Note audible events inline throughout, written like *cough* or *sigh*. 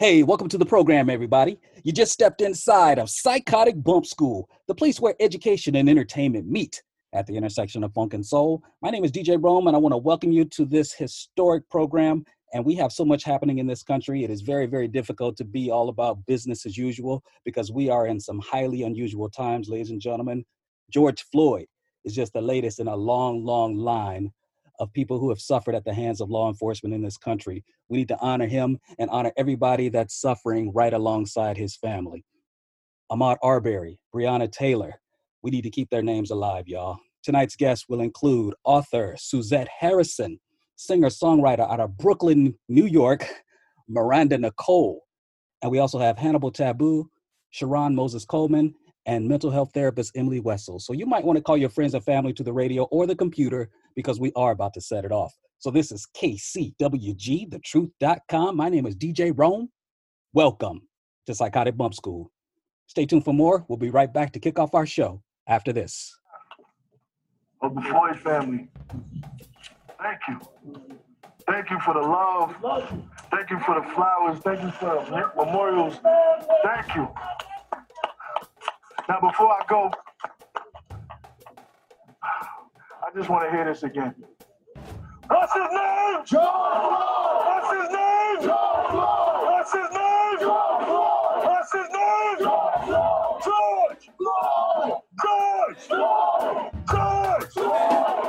Hey, welcome to the program, everybody. You just stepped inside of Psychotic Bump School, the place where education and entertainment meet at the intersection of funk and soul. My name is DJ Rome, and I want to welcome you to this historic program. And we have so much happening in this country. It is very, very difficult to be all about business as usual because we are in some highly unusual times, ladies and gentlemen. George Floyd is just the latest in a long, long line of people who have suffered at the hands of law enforcement in this country. We need to honor him and honor everybody that's suffering right alongside his family. Ahmaud Arbery, Breonna Taylor, we need to keep their names alive, y'all. Tonight's guests will include author Suzette Harrison, singer songwriter out of Brooklyn, New York, Miranda Nicole. And we also have Hannibal Tabu, Sharon Moses Coleman, and mental health therapist Emily Wessel. So you might want to call your friends and family to the radio or the computer because we are about to set it off. So this is KCWG, thetruth.com. My name is DJ Rome. Welcome to Psychotic Bump School. Stay tuned for more. We'll be right back to kick off our show after this. The Floyd family, thank you. Thank you for the love. Thank you for the flowers. Thank you for the memorials. Thank you. Now, before I go, I just want to hear this again. What's his name? John Floyd. What's his name? John Floyd. What's his name? John Floyd. What's his name? John Floyd. George. Floyd. George. Floyd. George. Floyd. George.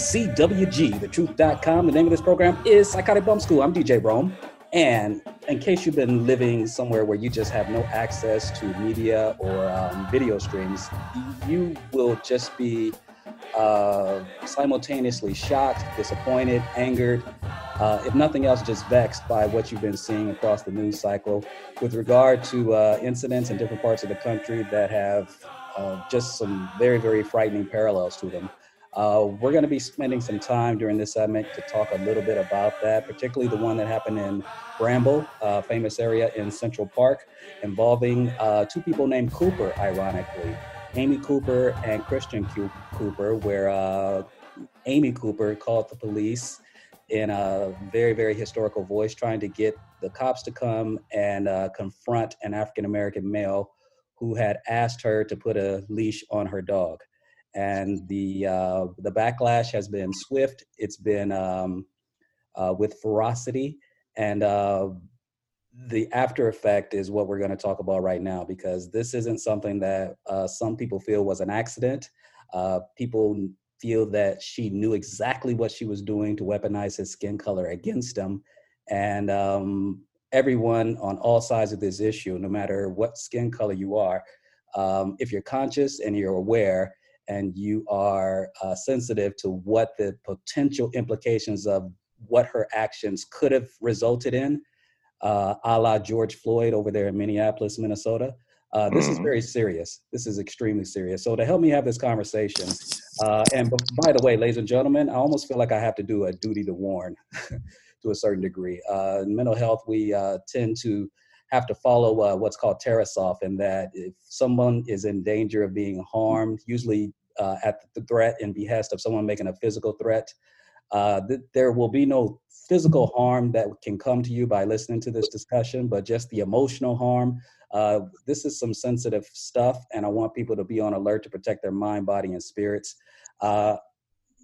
Back. KCWG, the truth.com. The name of this program is Psychotic Bump School. I'm DJ Rome. And in case you've been living somewhere where you just have no access to media or um, video streams, you will just be uh, simultaneously shocked, disappointed, angered, uh, if nothing else, just vexed by what you've been seeing across the news cycle with regard to uh, incidents in different parts of the country that have uh, just some very, very frightening parallels to them. Uh, we're going to be spending some time during this segment to talk a little bit about that, particularly the one that happened in Bramble, a famous area in Central Park, involving uh, two people named Cooper, ironically. Amy Cooper and Christian Cu- Cooper, where uh, Amy Cooper called the police in a very, very historical voice, trying to get the cops to come and uh, confront an African American male who had asked her to put a leash on her dog. And the uh, the backlash has been swift. It's been um, uh, with ferocity, and uh, the after effect is what we're going to talk about right now because this isn't something that uh, some people feel was an accident. Uh, people feel that she knew exactly what she was doing to weaponize his skin color against him, and um, everyone on all sides of this issue, no matter what skin color you are, um, if you're conscious and you're aware and you are uh, sensitive to what the potential implications of what her actions could have resulted in, uh, a la George Floyd over there in Minneapolis, Minnesota. Uh, this is very serious. This is extremely serious. So to help me have this conversation, uh, and by the way, ladies and gentlemen, I almost feel like I have to do a duty to warn *laughs* to a certain degree. Uh, in mental health, we uh, tend to have to follow uh, what's called Tarasoff, and that if someone is in danger of being harmed, usually uh, at the threat and behest of someone making a physical threat, uh, th- there will be no physical harm that can come to you by listening to this discussion, but just the emotional harm. Uh, this is some sensitive stuff, and I want people to be on alert to protect their mind, body, and spirits. Uh,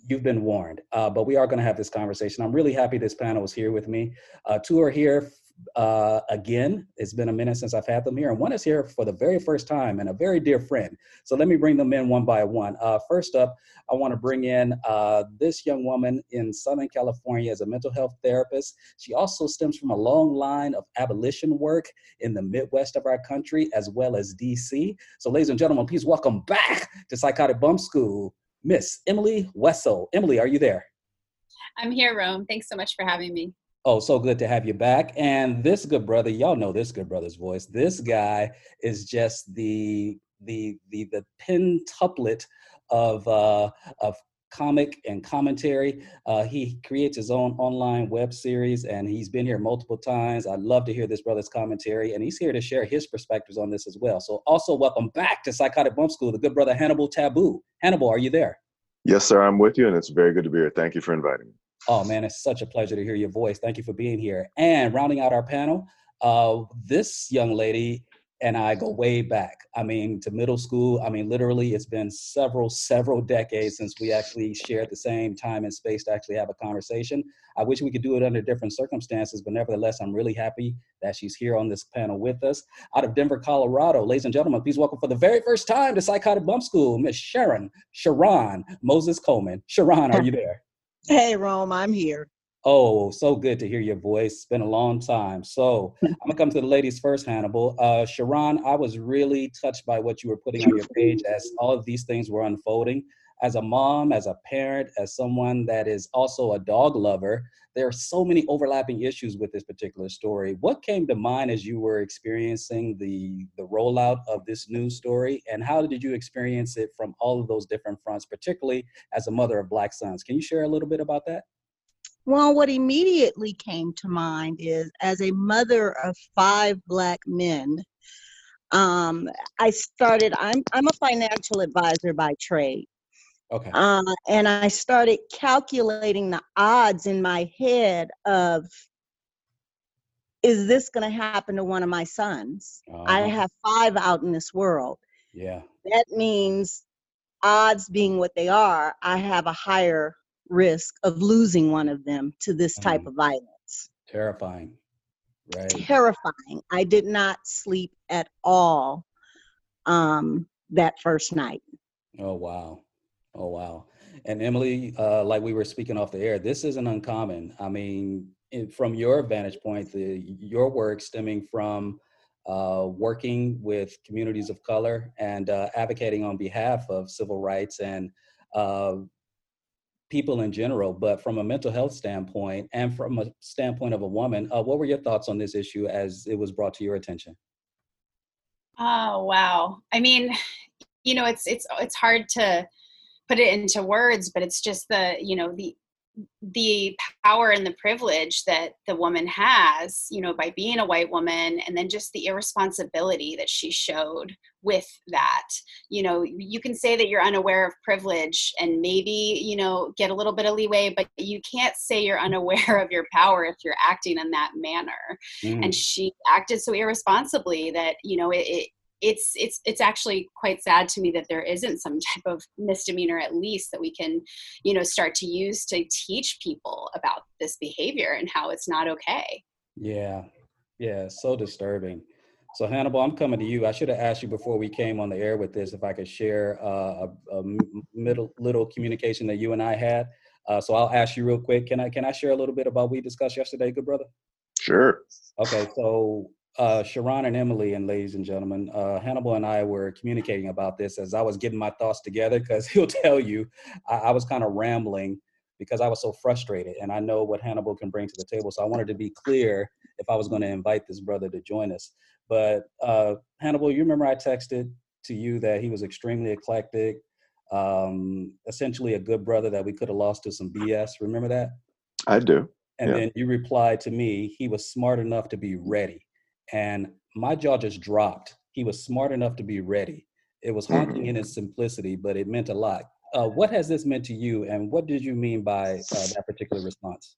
you've been warned, uh, but we are going to have this conversation. I'm really happy this panel is here with me. Uh, two are here uh, again. It's been a minute since I've had them here, and one is here for the very first time, and a very dear friend. So let me bring them in one by one. Uh, first up, I want to bring in uh, this young woman in Southern California as a mental health therapist. She also stems from a long line of abolition work in the Midwest of our country, as well as DC. So, ladies and gentlemen, please welcome back to Psychotic Bump School, Miss Emily Wessel. Emily, are you there? I'm here, Rome. Thanks so much for having me. Oh, so good to have you back. And this good brother, y'all know this good brother's voice. This guy is just the the the the pentuplet of uh of comic and commentary. Uh, he creates his own online web series, and he's been here multiple times. I'd love to hear this brother's commentary, and he's here to share his perspectives on this as well. So, also welcome back to Psychotic Bump School, the good brother Hannibal Tabu. Hannibal, are you there? Yes, sir. I'm with you, and it's very good to be here. Thank you for inviting me. Oh man, it's such a pleasure to hear your voice. Thank you for being here. And rounding out our panel, uh, this young lady and I go way back. I mean, to middle school. I mean, literally, it's been several, several decades since we actually shared the same time and space to actually have a conversation. I wish we could do it under different circumstances, but nevertheless, I'm really happy that she's here on this panel with us. Out of Denver, Colorado, ladies and gentlemen, please welcome for the very first time to Psychotic Bump School, Miss Sharon Sharon Moses Coleman. Sharon, are you there? Hey, Rome, I'm here. Oh, so good to hear your voice. It's been a long time. So *laughs* I'm gonna come to the ladies first, Hannibal. Uh, Sharon, I was really touched by what you were putting on your page as all of these things were unfolding. As a mom, as a parent, as someone that is also a dog lover, there are so many overlapping issues with this particular story. What came to mind as you were experiencing the the rollout of this news story, and how did you experience it from all of those different fronts, particularly as a mother of black sons? Can you share a little bit about that? Well, what immediately came to mind is as a mother of five black men, um, I started, I'm, I'm a financial advisor by trade. Okay. Uh, and I started calculating the odds in my head of is this going to happen to one of my sons? I Uh-huh. have five out in this world. Yeah. That means odds being what they are, I have a higher risk of losing one of them to this type Mm. of violence. Terrifying. Right. Terrifying. I did not sleep at all um, that first night. Oh wow. Oh wow. And Emily, uh, like we were speaking off the air, this isn't uncommon. I mean, from your vantage point, the, your work stemming from uh, working with communities of color and uh, advocating on behalf of civil rights and uh, people in general, but from a mental health standpoint and from a standpoint of a woman, uh, what were your thoughts on this issue as it was brought to your attention? Oh wow. I mean, you know, it's it's it's hard to put it into words, but it's just the, you know, the the power and the privilege that the woman has, you know, by being a white woman and then just the irresponsibility that she showed with that. You know, you can say that you're unaware of privilege and maybe, you know, get a little bit of leeway, but you can't say you're unaware of your power if you're acting in that manner Mm, and she acted so irresponsibly that you know it, it it's it's it's actually quite sad to me that there isn't some type of misdemeanor at least that we can you know start to use to teach people about this behavior and how it's not okay Yeah, yeah, so disturbing. So Hannibal, I'm coming to you. I should have asked you before we came on the air with this if I could share uh, a, a m- middle little communication that you and I had. Uh, so I'll ask you real quick. Can I can I share a little bit about what we discussed yesterday, good brother? Sure. Okay, so uh, Sharon and Emily, and ladies and gentlemen, uh, Hannibal and I were communicating about this as I was getting my thoughts together because *laughs* he'll tell you I, I was kind of rambling because I was so frustrated, and I know what Hannibal can bring to the table. So I wanted to be clear if I was going to invite this brother to join us. But uh, Hannibal, you remember I texted to you that he was extremely eclectic, um, essentially a good brother that we could have lost to some BS. Remember that? I do. And Yeah. then you replied to me, he was smart enough to be ready. And my jaw just dropped. He was smart enough to be ready. It was haunting in its simplicity, but it meant a lot. Uh, what has this meant to you, and what did you mean by uh, that particular response?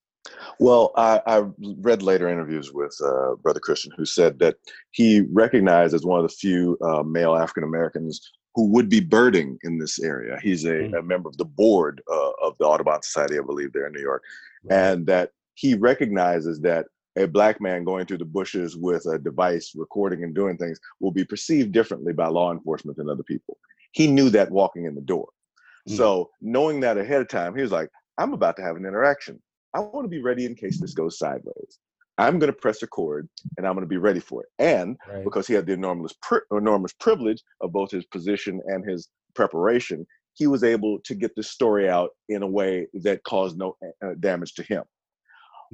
Well, I, I read later interviews with uh, Brother Christian, who said that he recognized as one of the few uh, male African Americans who would be birding in this area. He's a, Mm. a member of the board uh, of the Audubon Society, I believe, there in New York, and that he recognizes that a black man going through the bushes with a device recording and doing things will be perceived differently by law enforcement than other people. He knew that walking in the door. Mm. So, knowing that ahead of time, he was like, I'm about to have an interaction. I want to be ready in case this goes sideways. I'm going to press record and I'm going to be ready for it. And Right. because he had the enormous, pri- enormous privilege of both his position and his preparation, he was able to get the story out in a way that caused no uh, damage to him.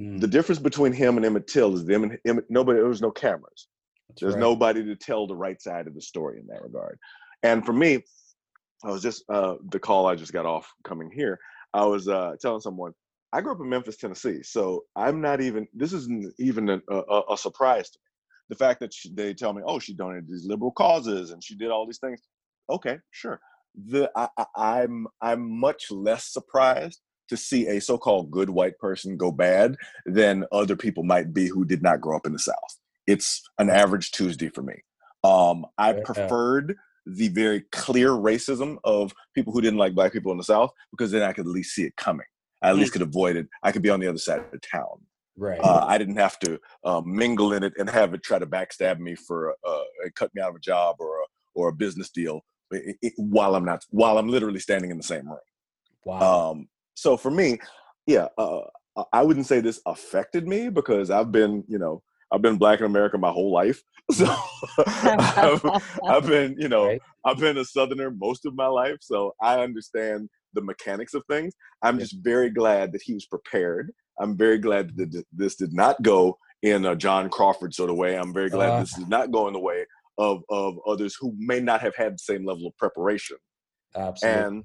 Mm, The difference between him and Emmett Till is them and Emmett, nobody, there was no cameras. that's There's right. nobody to tell the right side of the story in that regard. And for me, I was just uh, the call I just got off coming here. I was uh, telling someone I grew up in Memphis, Tennessee, so I'm not even. This isn't even a, a, a surprise to me. The fact that she, they tell me, "Oh, she donated these liberal causes and she did all these things." Okay, sure. The I, I, I'm I'm much less surprised to see a so-called good white person go bad than other people might be who did not grow up in the South. It's an average Tuesday for me. Um, I Yeah. preferred the very clear racism of people who didn't like black people in the South because then I could at least see it coming. I at least could avoid it. I could be on the other side of the town. Right. Uh, I didn't have to uh, mingle in it and have it try to backstab me for uh, cut me out of a job or a, or a business deal it, it, while I'm not while I'm literally standing in the same room. wow. Um, so for me, yeah, uh, I wouldn't say this affected me because I've been, you know, I've been black in America my whole life. *laughs* So I've, I've been, you know. I've been a Southerner most of my life. So I understand the mechanics of things. I'm just very glad that he was prepared. I'm very glad that this did not go in a John Crawford sort of way. I'm very glad Uh. this did not go in the way of, of others who may not have had the same level of preparation. Absolutely. And,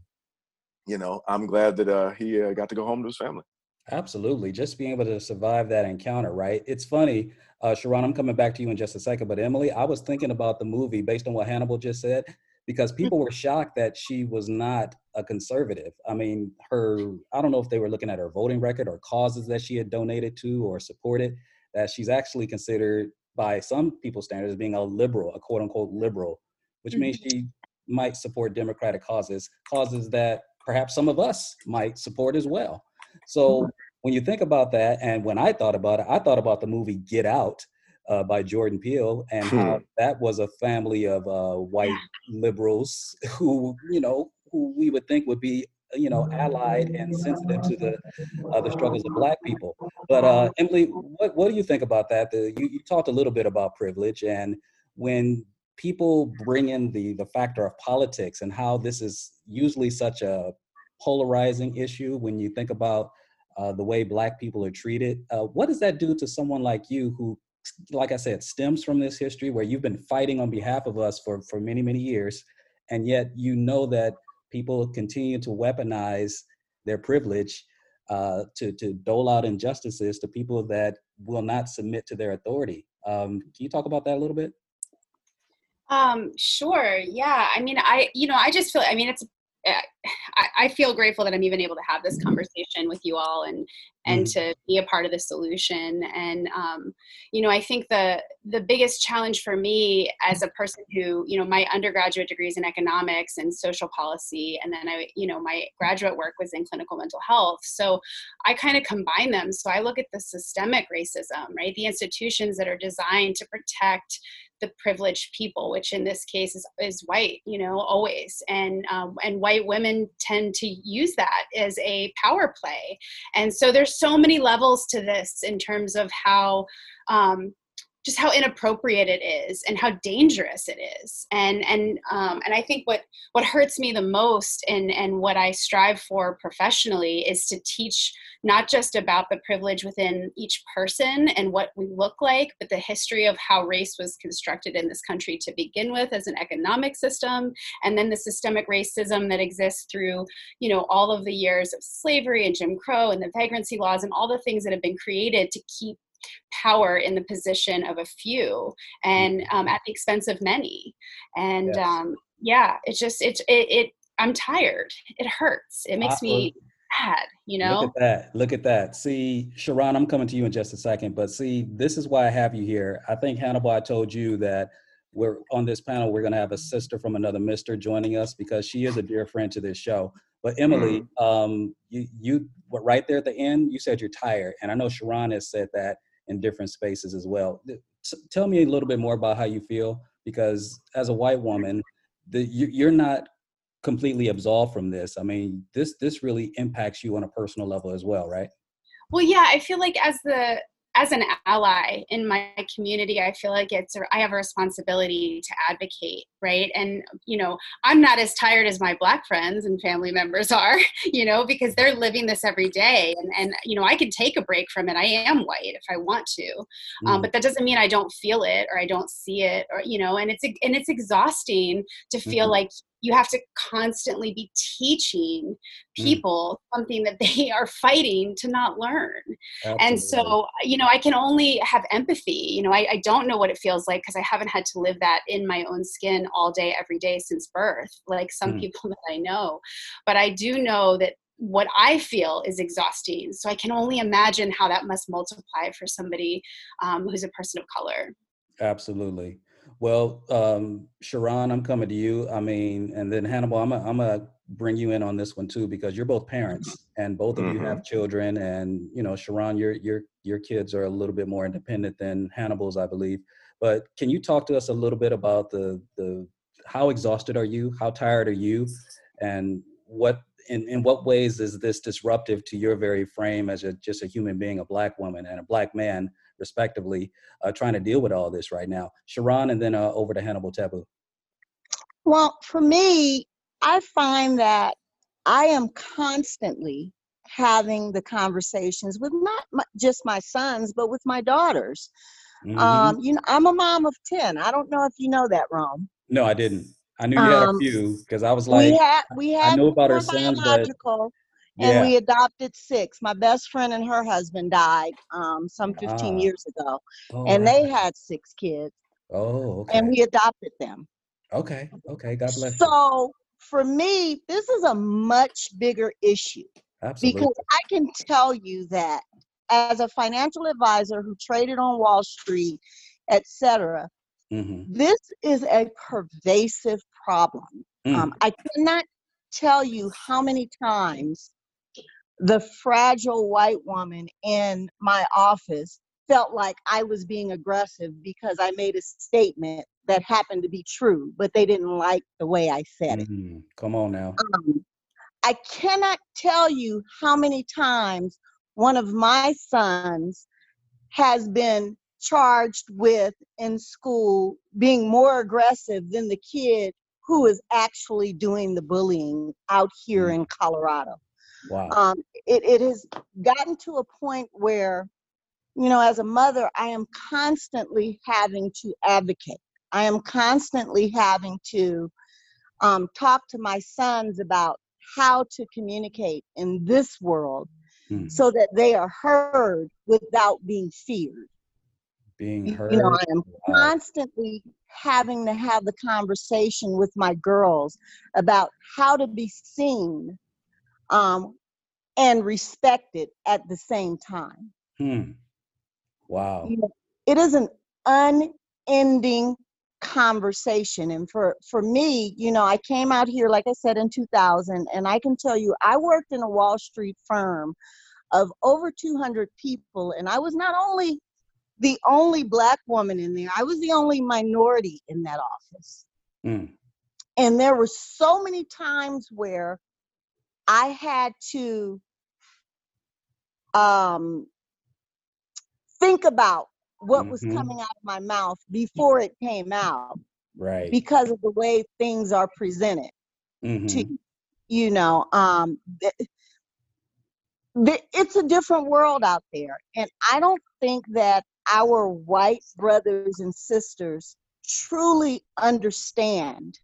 you know, I'm glad that uh, he uh, got to go home to his family. Absolutely. Just being able to survive that encounter, right? It's funny, uh, Sharon, I'm coming back to you in just a second, but Emily, I was thinking about the movie based on what Hannibal just said, because people were shocked that she was not a conservative. I mean, her, I don't know if they were looking at her voting record or causes that she had donated to or supported, that she's actually considered by some people's standards being a liberal, a quote unquote liberal, which means she might support democratic causes, causes that perhaps some of us might support as well. So when you think about that, and when I thought about it, I thought about the movie Get Out uh, by Jordan Peele and how that was a family of uh, white liberals who, you know, who we would think would be, you know, allied and sensitive to the uh, the struggles of Black people. But uh, Emily, what what do you think about that? The, you, you talked a little bit about privilege and when people bring in the the factor of politics and how this is usually such a polarizing issue when you think about uh, the way black people are treated. Uh, what does that do to someone like you who like i said stems from this history where you've been fighting on behalf of us for for many many years and yet you know that people continue to weaponize their privilege uh, to to dole out injustices to people that will not submit to their authority? Um, can you talk about that a little bit Um, sure. Yeah. I mean, I, you know, I just feel, I mean, it's, uh, I, I feel grateful that I'm even able to have this conversation with you all and, and to be a part of the solution. And, um, you know, I think the, the biggest challenge for me as a person who, you know, my undergraduate degrees in economics and social policy, and then I, you know, my graduate work was in clinical mental health. So I kind of combine them. So I look at the systemic racism, right? The institutions that are designed to protect the privileged people, which in this case is, is white, you know, always. And, um, and white women tend to use that as a power play. And so there's so many levels to this in terms of how, um, just how inappropriate it is and how dangerous it is. And and um, and i think what what hurts me the most and and what i strive for professionally is to teach not just about the privilege within each person and what we look like but the history of how race was constructed in this country to begin with as an economic system and then the systemic racism that exists through you know all of the years of slavery and jim crow and the vagrancy laws and all the things that have been created to keep power in the position of a few and um, at the expense of many and Yes. um, yeah it's just it's it, it i'm tired it hurts it makes me sad you know Look at that. Look at that. See, Sharon, I'm coming to you in just a second, but see, this is why I have you here. I think Hannibal, I told you that we're on this panel, we're going to have a sister from another mister joining us because she is a dear friend to this show. But Emily, um, you, you were right there at the end, you said you're tired. And I know Sharon has said that in different spaces as well. T- Tell me a little bit more about how you feel because as a white woman, the, you, you're not completely absolved from this. I mean, this this really impacts you on a personal level as well, right? well yeah i feel like as the as an ally in my community i feel like it's i have a responsibility to advocate right and you know i'm not as tired as my black friends and family members *laughs* are you know because they're living this every day and and you know i can take a break from it i am white if i want to um, Mm. but that doesn't mean i don't feel it or i don't see it or you know and it's and it's exhausting to feel Mhm. like you have to constantly be teaching Mm. people something that *laughs* they are fighting to not learn and so you know i can only have empathy you know i, I don't know what it feels like because i haven't had to live that in my own skin all day every day since birth like some Mm. people *laughs* that i know but i do know that what i feel is exhausting so i can only imagine how that must multiply for somebody um, who's a person of color Absolutely. Well, um, Sharon, I'm coming to you. I mean, and then Hannibal, I'm gonna I'm gonna bring you in on this one too because you're both parents and both of you have children, and you know, Sharon, your your your kids are a little bit more independent than Hannibal's, I believe. But can you talk to us a little bit about the the how exhausted are you? How tired are you? And what in, in what ways is this disruptive to your very frame as a, just a human being, a black woman and a black man, respectively, uh, trying to deal with all this right now? Sharon, and then uh, over to Hannibal Tabu. Well, for me, I find that I am constantly having the conversations with not my, just my sons, but with my daughters. Mhm. Um, you know, I'm a mom of 10. I don't know if you know that, Rome. no, I didn't. I knew you had a Um, few because I was like, we had we I had know about four sons, but biological, and yeah. we adopted six. My best friend and her husband died um, some 15 Ah. years ago, Oh, and they had six kids, oh, okay. and we adopted them. okay. Okay. God bless you. So for me, this is a much bigger issue Absolutely. because I can tell you that as a financial advisor who traded on Wall Street, etc. cetera, hmm this is a pervasive problem. Mm. Um, I cannot tell you how many times the fragile white woman in my office felt like I was being aggressive because I made a statement that happened to be true, but they didn't like the way I said it. Mhm. Come on now. Um, I cannot tell you how many times one of my sons has been charged with in school being more aggressive than the kid who is actually doing the bullying out here Mm. in Colorado. Wow. Um, it, it has gotten to a point where, you know, as a mother, I am constantly having to advocate. I am constantly having to um, talk to my sons about how to communicate in this world Mm. so that they are heard without being feared. Being heard. you know, I am Wow. constantly having to have the conversation with my girls about how to be seen um, and respected at the same time. Hmm. Wow. You know, it is an unending conversation and for for me you know i came out here like i said in 2000 and i can tell you i worked in a wall street firm of over 200 people and i was not only the only black woman in there i was the only minority in that office Mm. and there were so many times where i had to um think about what was Mhm. coming out of my mouth before it came out Right. because of the way things are presented hmm to you. you know um th- th- it's a different world out there and i don't think that our white brothers and sisters truly understand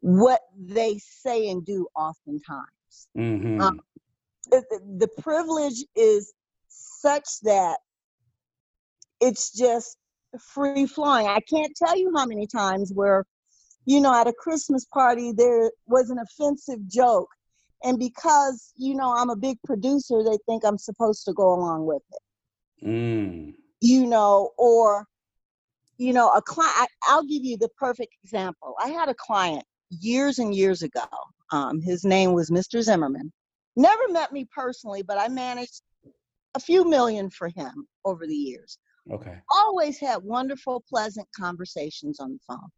what they say and do oftentimes um, the, the- the privilege is such that it's just free flowing. I can't tell you how many times where, you know, at a Christmas party there was an offensive joke, and because you know I'm a big producer, they think I'm supposed to go along with it. Mm. You know, or you know, a client. I'll give you the perfect example. I had a client years and years ago. Um, his name was Mr. Zimmerman. Never met me personally, but I managed a few million for him over the years. Okay. Always had wonderful, pleasant conversations on the phone.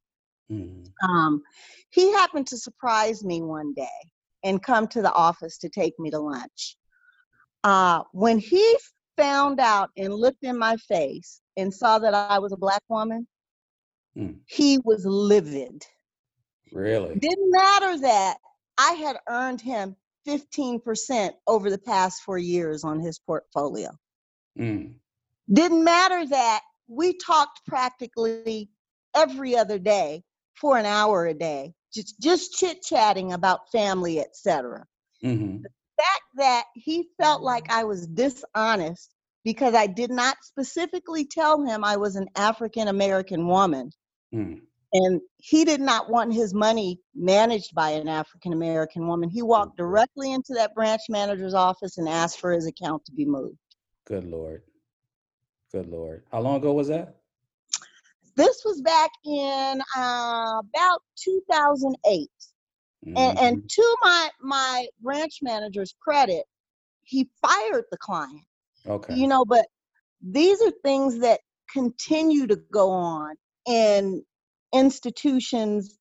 Mm. Um, he happened to surprise me one day and come to the office to take me to lunch. Uh, when he found out and looked in my face and saw that I was a black woman, Mm. he was livid. Really? Didn't matter that I had earned him 15% over the past four years on his portfolio. Mm. Didn't matter that we talked practically every other day for an hour a day, just, just chit chatting about family, etc. hmm fact that he felt like I was dishonest because I did not specifically tell him I was an African American woman Mm. and he did not want his money managed by an African American woman. He walked directly into that branch manager's office and asked for his account to be moved. Good Lord. Good Lord. How long ago was that? This was back in uh, about 2008. And, Mhm. and to my my branch manager's credit, he fired the client. okay. you know but these are things that continue to go on in institutions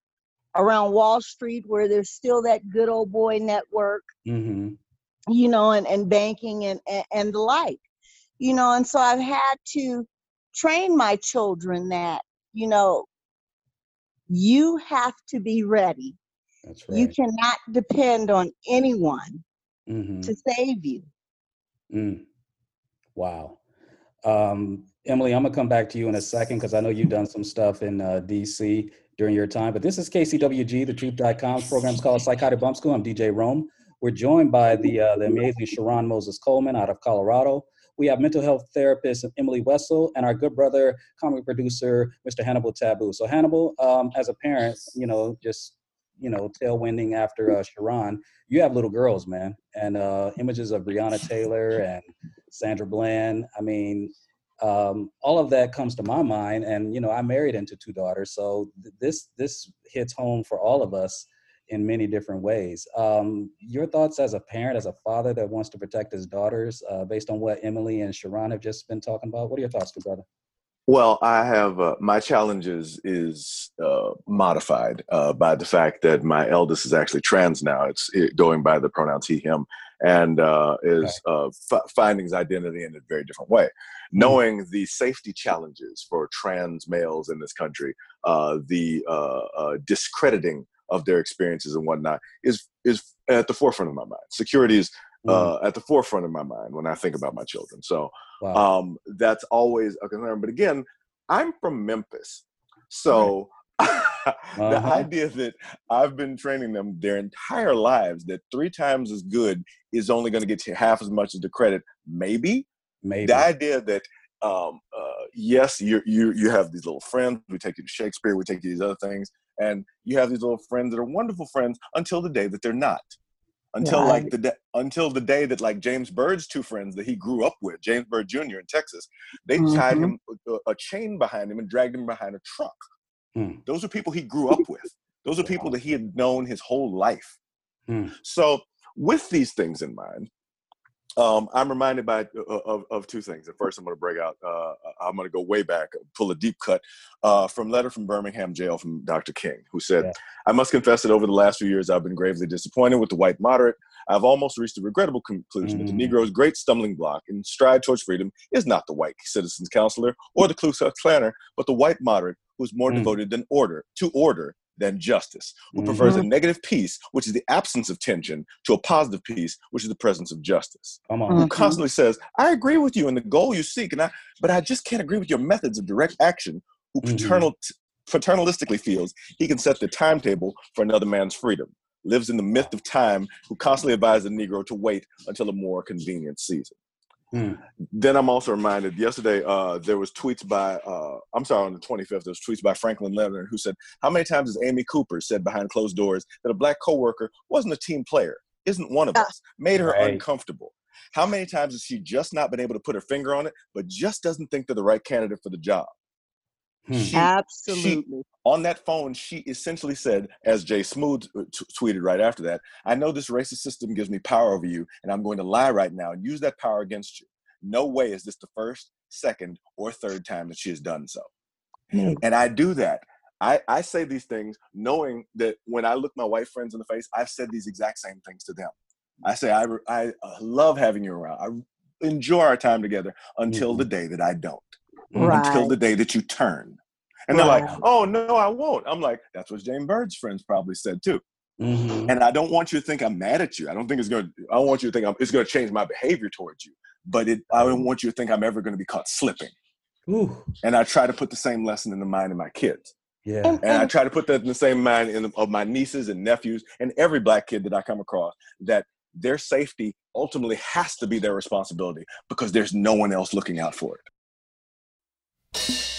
around wall street where there's still that good old boy network hmm you know and, and banking and, and and the like you know and so i've had to train my children that you know you have to be ready That's right. you cannot depend on anyone hmm to save you Mm. Wow. Um, Emily, I'm gonna come back to you in a second because I know you've done some stuff in uh, DC during your time. But this is KCWG, the Truth.com's program is called Psychotic Bump School. I'm DJ Rome. We're joined by the uh, the amazing Sharon Moses Coleman out of Colorado. We have mental health therapist Emily Wessel and our good brother, comic producer, Mr. Hannibal Tabu. So Hannibal, um, as a parent, you know, just you know, tailwinding after uh, Sharon, you have little girls, man, and uh, images of Breonna Taylor and Sandra Bland. I mean, um, all of that comes to my mind, and you know, I married into two daughters, so th- this this hits home for all of us in many different ways. Um, your thoughts as a parent, as a father that wants to protect his daughters, uh, based on what Emily and Sharon have just been talking about. What are your thoughts, good brother? Well, I have uh, my challenges is uh, modified uh, by the fact that my eldest is actually trans now. It's it, going by the pronouns he, him, and uh, is uh, f- finding his identity in a very different way. Knowing the safety challenges for trans males in this country, uh, the uh, uh, discrediting of their experiences and whatnot is is at the forefront of my mind. Security is uh, at the forefront of my mind when I think about my children. So Wow. um, that's always a concern. But again, I'm from Memphis, so *laughs* the Uh-huh. idea that I've been training them their entire lives that three times as good is only going to get you half as much as the credit, maybe. Maybe. The idea that um, uh, yes, you you you have these little friends. We take you to Shakespeare. We take you to these other things, and you have these little friends that are wonderful friends until the day that they're not until like the day until the day that like James Byrd's two friends that he grew up with, James Byrd Jr. in Texas, they tied Mhm. him a, a chain behind him and dragged him behind a truck. Hmm. Those are people he grew up with. Those are people that he had known his whole life. Hmm. So with these things in mind, um, I'm reminded by uh, of, of two things. At first, I'm going to break out. Uh, I'm going to go way back, pull a deep cut uh, from letter from Birmingham jail from Dr. King, who said, Yeah. "I must confess that over the last few years, I've been gravely disappointed with the white moderate. I've almost reached the regrettable conclusion that the Mm. Negro's great stumbling block in stride towards freedom is not the white citizens counselor or the Ku Klux Klaner, but the white moderate who's more Mm. devoted than order to order." Than justice, who prefers Mm-hmm. a negative peace, which is the absence of tension, to a positive peace, which is the presence of justice Come on. who Mhm. constantly says, "I agree with you in the goal you seek, and I, but I just can't agree with your methods of direct action." Who Mhm. paternal, paternalistically feels he can set the timetable for another man's freedom, lives in the myth of time, who constantly advises the Negro to wait until a more convenient season. Hmm. Then I'm also reminded yesterday uh, there was tweets by uh, I'm sorry on the 25th there was tweets by Franklin Leonard who said how many times has Amy Cooper said behind closed doors that a black coworker wasn't a team player, isn't one of Ah. us, made her Right. uncomfortable. How many times has she just not been able to put her finger on it, but just doesn't think they're the right candidate for the job? Hmm. She, Absolutely. on that phone, she essentially said, as Jay Smooth uh, t- tweeted right after that, I know this racist system gives me power over you, and I'm going to lie right now and use that power against you. No way is this the first, second, or third time that she has done so. Mm. And I do that. I, I say these things knowing that when I look my white friends in the face, I've said these exact same things to them. I say, I, I uh, love having you around. I enjoy our time together until the day that I don't right. until the day that you turn. And right. they're like, oh, no, I won't. I'm like, that's what James Byrd's friends probably said too. Mm-hmm. And I don't want you to think I'm mad at you. I don't think it's going to, I don't want you to think I'm, it's going to change my behavior towards you. But it, I don't want you to think I'm ever going to be caught slipping. Ooh. And I try to put the same lesson in the mind of my kids. Yeah. And, and I try to put that in the same mind in, of my nieces and nephews and every black kid that I come across that their safety ultimately has to be their responsibility because there's no one else looking out for it you *laughs*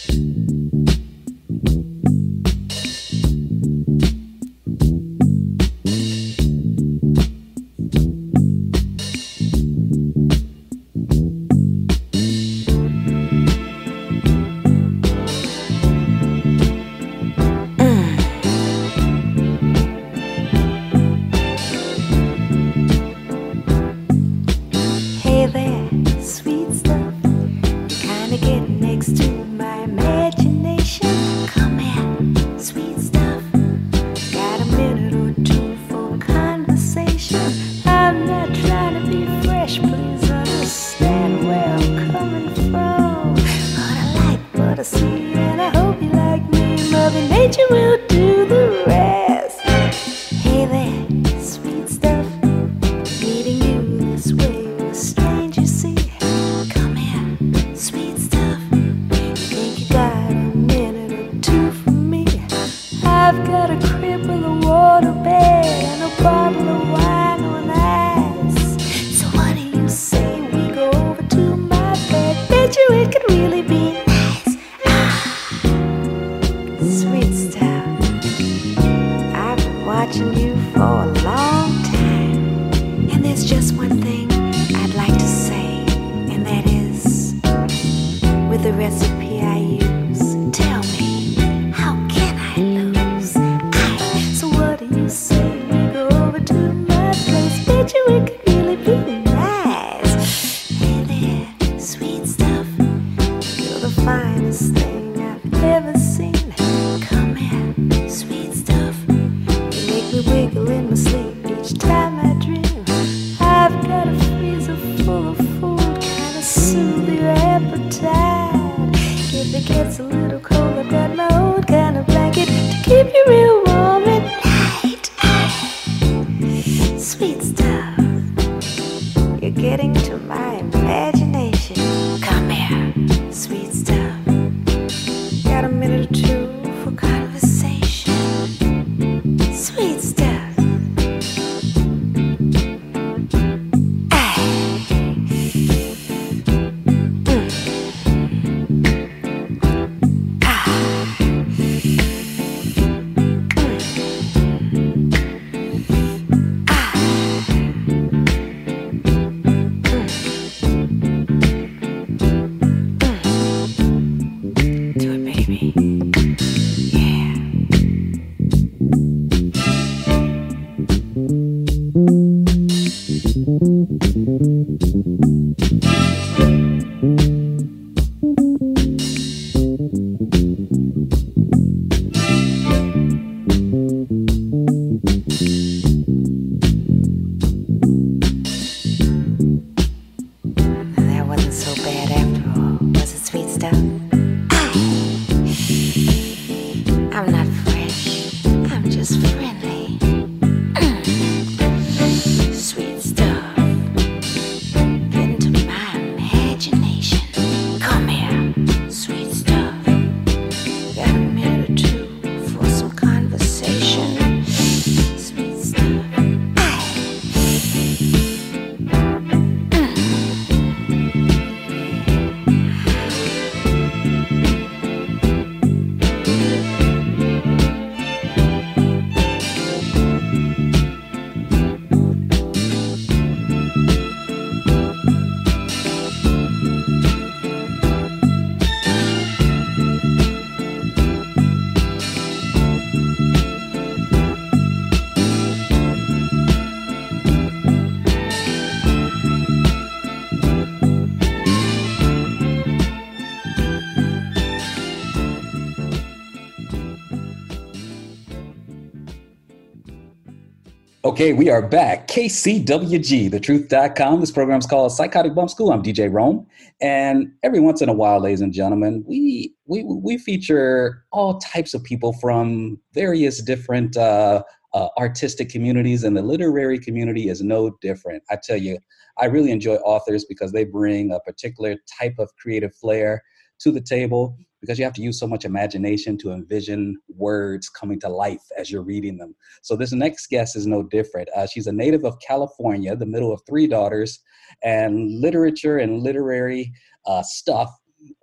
Okay, we are back. KCWG, thetruth.com. This program is called Psychotic Bump School. I'm DJ Rome. And every once in a while, ladies and gentlemen, we we, we feature all types of people from various different uh, uh, artistic communities, and the literary community is no different. I tell you, I really enjoy authors because they bring a particular type of creative flair to the table because you have to use so much imagination to envision words coming to life as you're reading them. So this next guest is no different. Uh, she's a native of California, the middle of three daughters, and literature and literary uh, stuff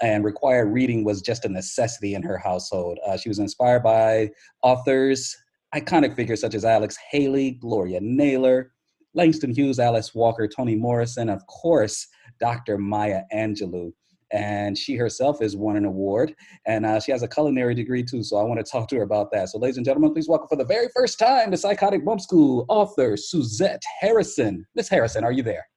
and required reading was just a necessity in her household. Uh, she was inspired by authors, iconic figures such as Alex Haley, Gloria Naylor, Langston Hughes, Alice Walker, Toni Morrison, of course, Dr. Maya Angelou. And she herself has won an award, and uh, she has a culinary degree too. So I want to talk to her about that. So, ladies and gentlemen, please welcome for the very first time to Psychotic Bump School author Suzette Harrison. Miss Harrison, are you there?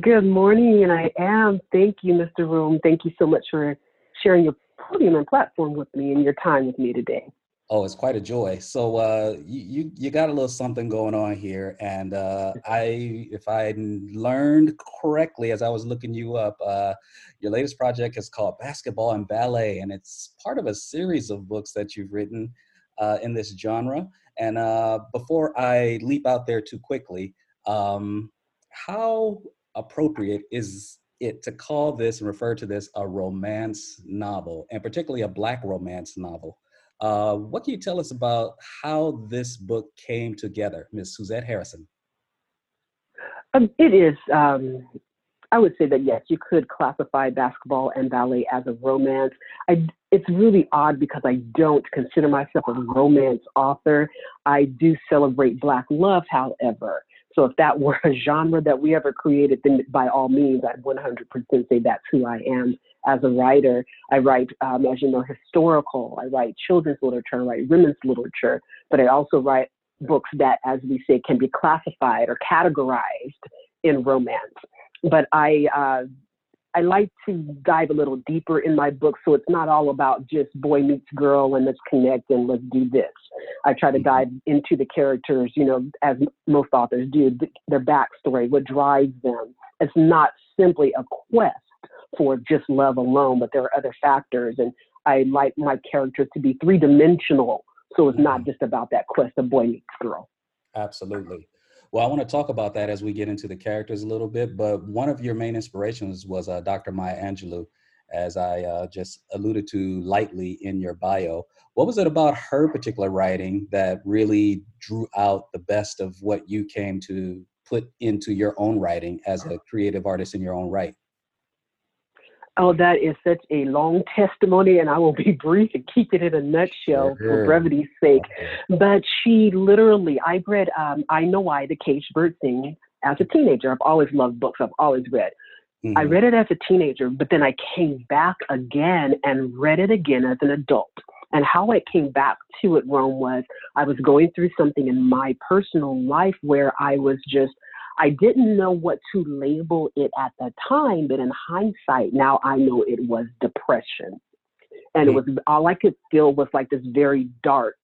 Good morning, and I am. Thank you, Mr. Rome. Thank you so much for sharing your podium and platform with me and your time with me today. Oh, it's quite a joy. So uh, you, you you got a little something going on here, and uh, *laughs* I, if I learned correctly as I was looking you up, uh, your latest project is called Basketball and Ballet, and it's part of a series of books that you've written uh, in this genre. And uh, before I leap out there too quickly, um, how appropriate is it to call this and refer to this a romance novel, and particularly a black romance novel? Uh, what can you tell us about how this book came together, Ms. Suzette Harrison? Um, it is, um, I would say that yes, you could classify basketball and ballet as a romance. I, it's really odd because I don't consider myself a romance author. I do celebrate Black love, however. So if that *laughs* were a genre that we ever created, then by all means, I'd 100% say that's who I am as a writer. I write, um, as you know, historical. I write children's literature. I write women's literature. But I also write books that, as we say, can be classified or categorized in romance. But I uh, I like to dive a little deeper in my book, so it's not all about just boy meets girl and let's connect and let's do this. I try to dive into the characters, you know, as most authors do, their backstory, what drives them. It's not simply a quest for just love alone, but there are other factors, and I like my characters to be three dimensional, so it's not just about that quest of boy meets girl. Absolutely. Well, I want to talk about that as we get into the characters a little bit. But one of your main inspirations was uh, Dr. Maya Angelou, as I uh, just alluded to lightly in your bio. What was it about her particular writing that really drew out the best of what you came to put into your own writing as a creative artist in your own right? Oh, that is such a long testimony, and I will be *laughs* brief and keep it in a nutshell Sure. for brevity's sake. But she literally, I read um, I Know Why the Caged Bird Sings as a teenager. I've always loved books, I've always read. I Mhm. read it as a teenager, but then I came back again and read it again as an adult. And how I came back to it, Rome, was I was going through something in my personal life where I was just, I didn't know what to label it at the time, but in hindsight, now I know it was depression. And it hmm. was all I could feel was like this very dark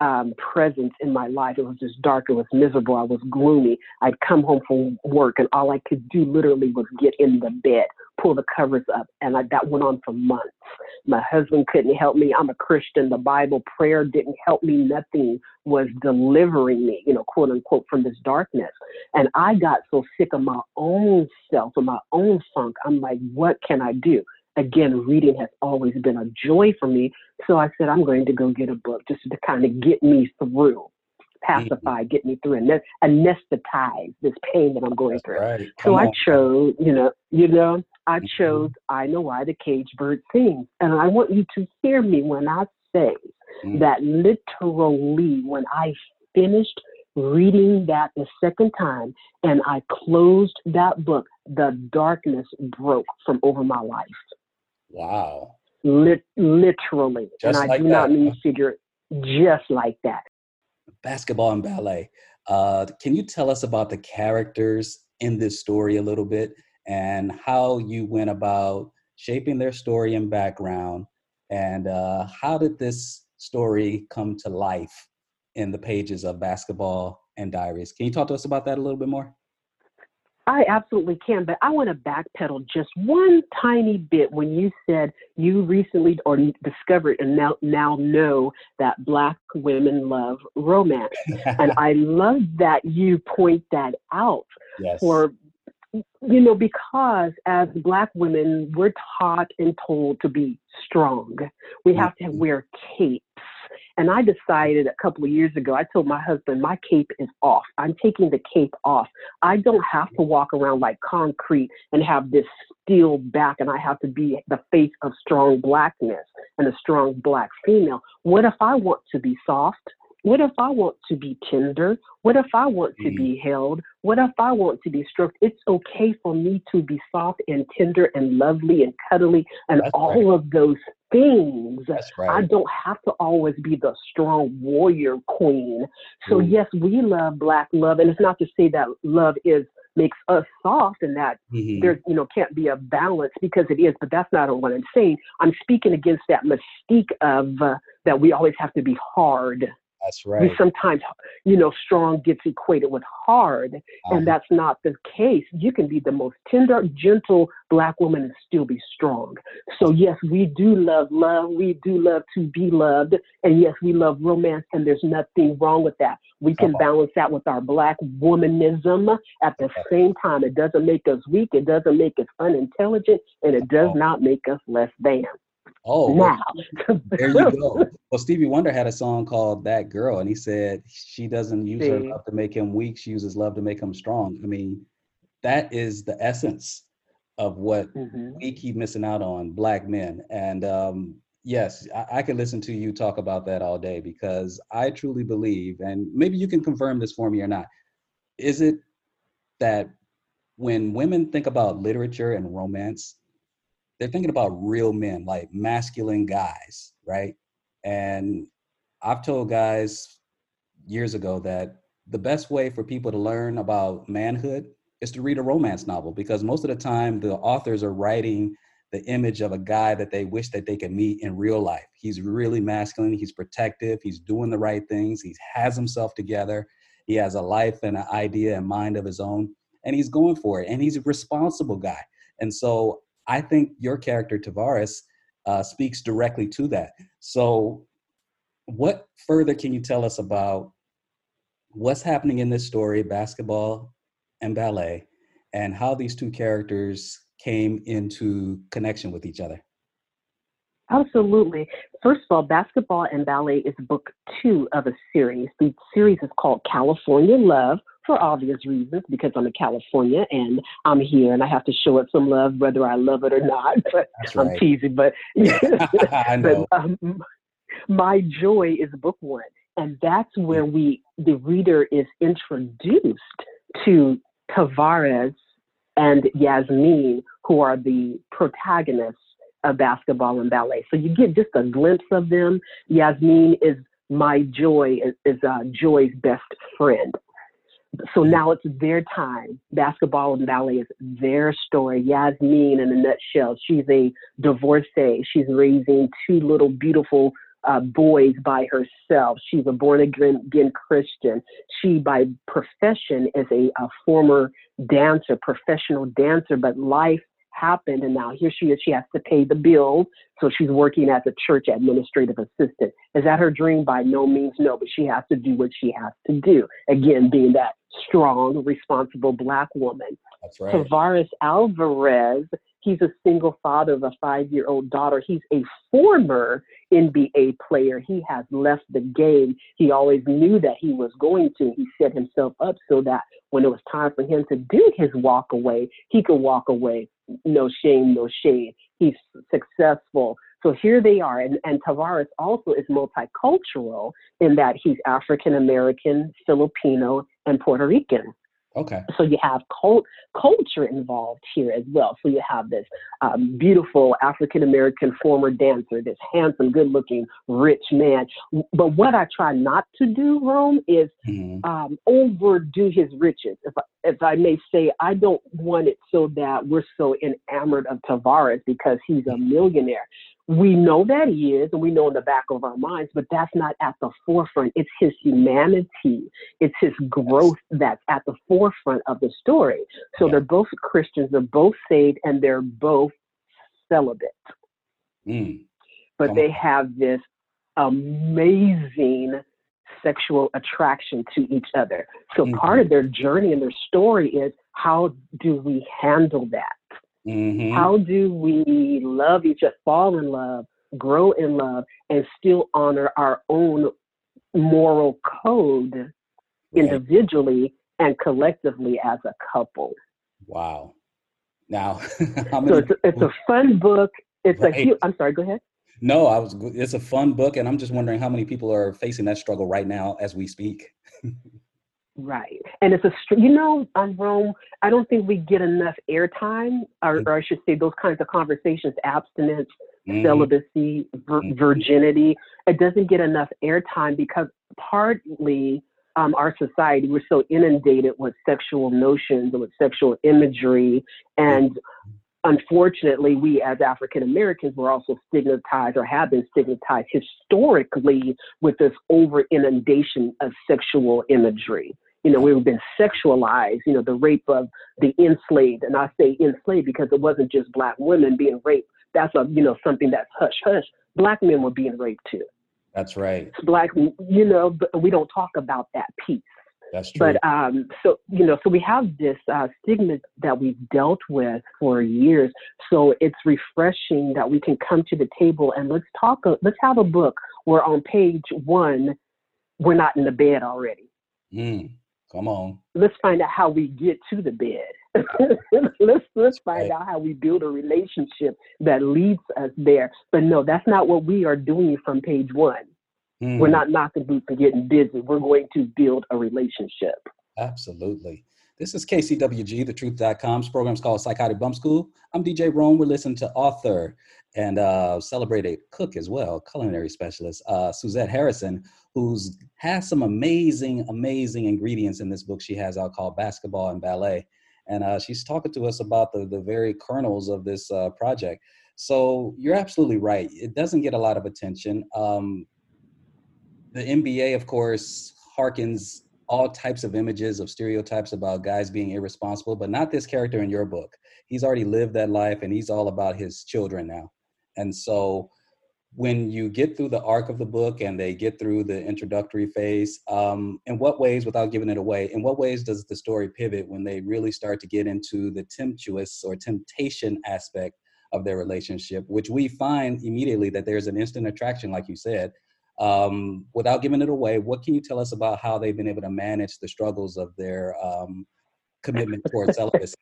um, presence in my life. It was just dark. It was miserable. I was gloomy. I'd come home from work, and all I could do literally was get in the bed, pull the covers up, and I, that went on for months. My husband couldn't help me. I'm a Christian. The Bible prayer didn't help me. Nothing was delivering me, you know, quote unquote, from this darkness. And I got so sick of my own self and my own funk. I'm like, what can I do? Again, reading has always been a joy for me. So I said, I'm going to go get a book just to kind of get me through, pacify, get me through, and anesthetize this pain that I'm going That's through. right. So Come I chose, you know, you know, I Mhm. chose I Know Why the Caged Bird Sings. And I want you to hear me when I say Mm. that literally when I finished reading that the second time and I closed that book, the darkness broke from over my life. Wow. Lit- literally. Just and I like do not mean figure just like that. Basketball and ballet. Uh, can you tell us about the characters in this story a little bit and how you went about shaping their story and background? And uh, how did this story come to life in the pages of Basketball and Diaries? Can you talk to us about that a little bit more? I absolutely can, but I want to backpedal just one tiny bit when you said you recently or discovered and now now know that black women love romance. *laughs* and I love that you point that out yes. for you know because as black women we're taught and told to be strong. We have to Mhm. wear capes. And I decided a couple of years ago, I told my husband, my cape is off. I'm taking the cape off. I don't have to walk around like concrete and have this steel back, and I have to be the face of strong blackness and a strong black female. What if I want to be soft? What if I want to be tender? What if I want to be mm. held? What if I want to be stroked? It's okay for me to be soft and tender and lovely and cuddly and That's all right. of those things. That's I don't have to always be the strong warrior queen. So Mm. yes, we love black love, and it's not to say that love is makes us soft and that Mhm. there you know can't be a balance because it is, but that's not what I'm saying. I'm speaking against that mystique of uh, that we always have to be hard. That's right. We sometimes, you know, strong gets equated with hard, Uh-huh. and that's not the case. You can be the most tender, gentle black woman and still be strong. So yes, we do love love. We do love to be loved, and yes, we love romance, and there's nothing wrong with that. We can Uh-huh. balance that with our black womanism at the Okay. same time. It doesn't make us weak. It doesn't make us unintelligent, and it does Uh-huh. not make us less than. Oh, well, Now, *laughs* there you go. Well, Stevie Wonder had a song called "That Girl," and he said she doesn't use her love to make him weak; she uses love to make him strong. I mean, that is the essence of what Mhm. we keep missing out on, black men. And um, yes, I, I can listen to you talk about that all day because I truly believe, and maybe you can confirm this for me or not. Is it that when women think about literature and romance, they're thinking about real men, like masculine guys, right? And I've told guys years ago that the best way for people to learn about manhood is to read a romance novel because most of the time the authors are writing the image of a guy that they wish that they could meet in real life. He's really masculine, he's protective, he's doing the right things, he has himself together, he has a life and an idea and mind of his own, and he's going for it, and he's a responsible guy. And so I think your character, Tavares, uh, speaks directly to that. So, what further can you tell us about what's happening in this story, basketball and ballet, and how these two characters came into connection with each other? Absolutely. First of all, Basketball and Ballet is book two of a series. The series is called California Love for obvious reasons because I'm in California and I'm here and I have to show it some love whether I love it or not. But That's I'm teasing, but, *laughs* *laughs* I know. but um, my joy is book one. And that's where we, the reader is introduced to Tavares and Yasmin, who are the protagonists of basketball and ballet. So you get just a glimpse of them. Yasmin is my joy, is, is uh, Joy's best friend. So now it's their time. Basketball and ballet is their story. Yasmin, in a nutshell, she's a divorcee. She's raising two little beautiful uh, boys by herself. She's a born again, Christian. She, by profession, is a, a former dancer, professional dancer, but life happened and now here she is. She has to pay the bills. So she's working as a church administrative assistant. Is that her dream? By no means, no, but she has to do what she has to do. Again, being that strong, responsible black woman. That's right. Tavares Alvarez, he's a single father of a five year old daughter. He's a former NBA player. He has left the game. He always knew that he was going to. He set himself up so that when it was time for him to do his walk away, he could walk away. No shame, no shade. He's successful. So here they are. And, and Tavares also is multicultural in that he's African American, Filipino, and Puerto Rican. Okay. So you have cult, culture involved here as well. So you have this um, beautiful African American former dancer, this handsome, good looking, rich man. But what I try not to do, Rome, is Mhm. um, overdo his riches. If I, if I may say, I don't want it so that we're so enamored of Tavares because he's a millionaire. We know that he is, and we know in the back of our minds, but that's not at the forefront. It's his humanity, it's his growth that's at the forefront of the story. So Yeah. they're both Christians, they're both saved, and they're both celibate, Mm. but they have this amazing sexual attraction to each other. So Mhm. part of their journey and their story is how do we handle that? Mhm. How do we love each other, fall in love, grow in love, and still honor our own moral code Right. individually and collectively as a couple? Wow. Now, *laughs* how So it's a, it's a fun book. It's a Right. huge. I'm sorry. Go ahead. No, I was. It's a fun book, and I'm just wondering how many people are facing that struggle right now as we speak. *laughs* Right. And it's a, you know, on Rome, I don't think we get enough airtime, or, or I should say, those kinds of conversations, abstinence, Mhm. celibacy, vir- Mhm. virginity. It doesn't get enough airtime because partly um, our society, we're so inundated with sexual notions and with sexual imagery. And unfortunately, we as African Americans were also stigmatized or have been stigmatized historically with this over inundation of sexual imagery. You know, we've been sexualized, you know, the rape of the enslaved. And I say enslaved because it wasn't just black women being raped. That's a, you know, something that's hush hush. Black men were being raped too. That's right. Black, you know, but we don't talk about that piece. That's true. But um, so you know, so we have this uh, stigma that we've dealt with for years. So it's refreshing that we can come to the table and let's talk. uh, Let's have a book where on page one we're not in the bed already. Mm. Come on. Let's find out how we get to the bed. *laughs* let's let's find right. out how we build a relationship that leads us there. But no, that's not what we are doing from page one. We're Mm. not knocking boots and getting busy. We're going to build a relationship. Absolutely. This is KCWG, the truth.com's program is called Psychotic Bump School. I'm DJ Rome. We're listening to author and uh, celebrated cook as well, culinary specialist, uh, Suzette Harrison, who's has some amazing, amazing ingredients in this book she has out called Basketball and Ballet. And uh, she's talking to us about the, the very kernels of this uh, project. So you're absolutely right. It doesn't get a lot of attention. Um, the NBA, of course, harkens all types of images of stereotypes about guys being irresponsible, but not this character in your book. He's already lived that life and he's all about his children now. And so when you get through the arc of the book and they get through the introductory phase, um, in what ways, without giving it away, in what ways does the story pivot when they really start to get into the temptuous or temptation aspect of their relationship, which we find immediately that there's an instant attraction, like you said, um, without giving it away, what can you tell us about how they've been able to manage the struggles of their um, commitment towards celibacy?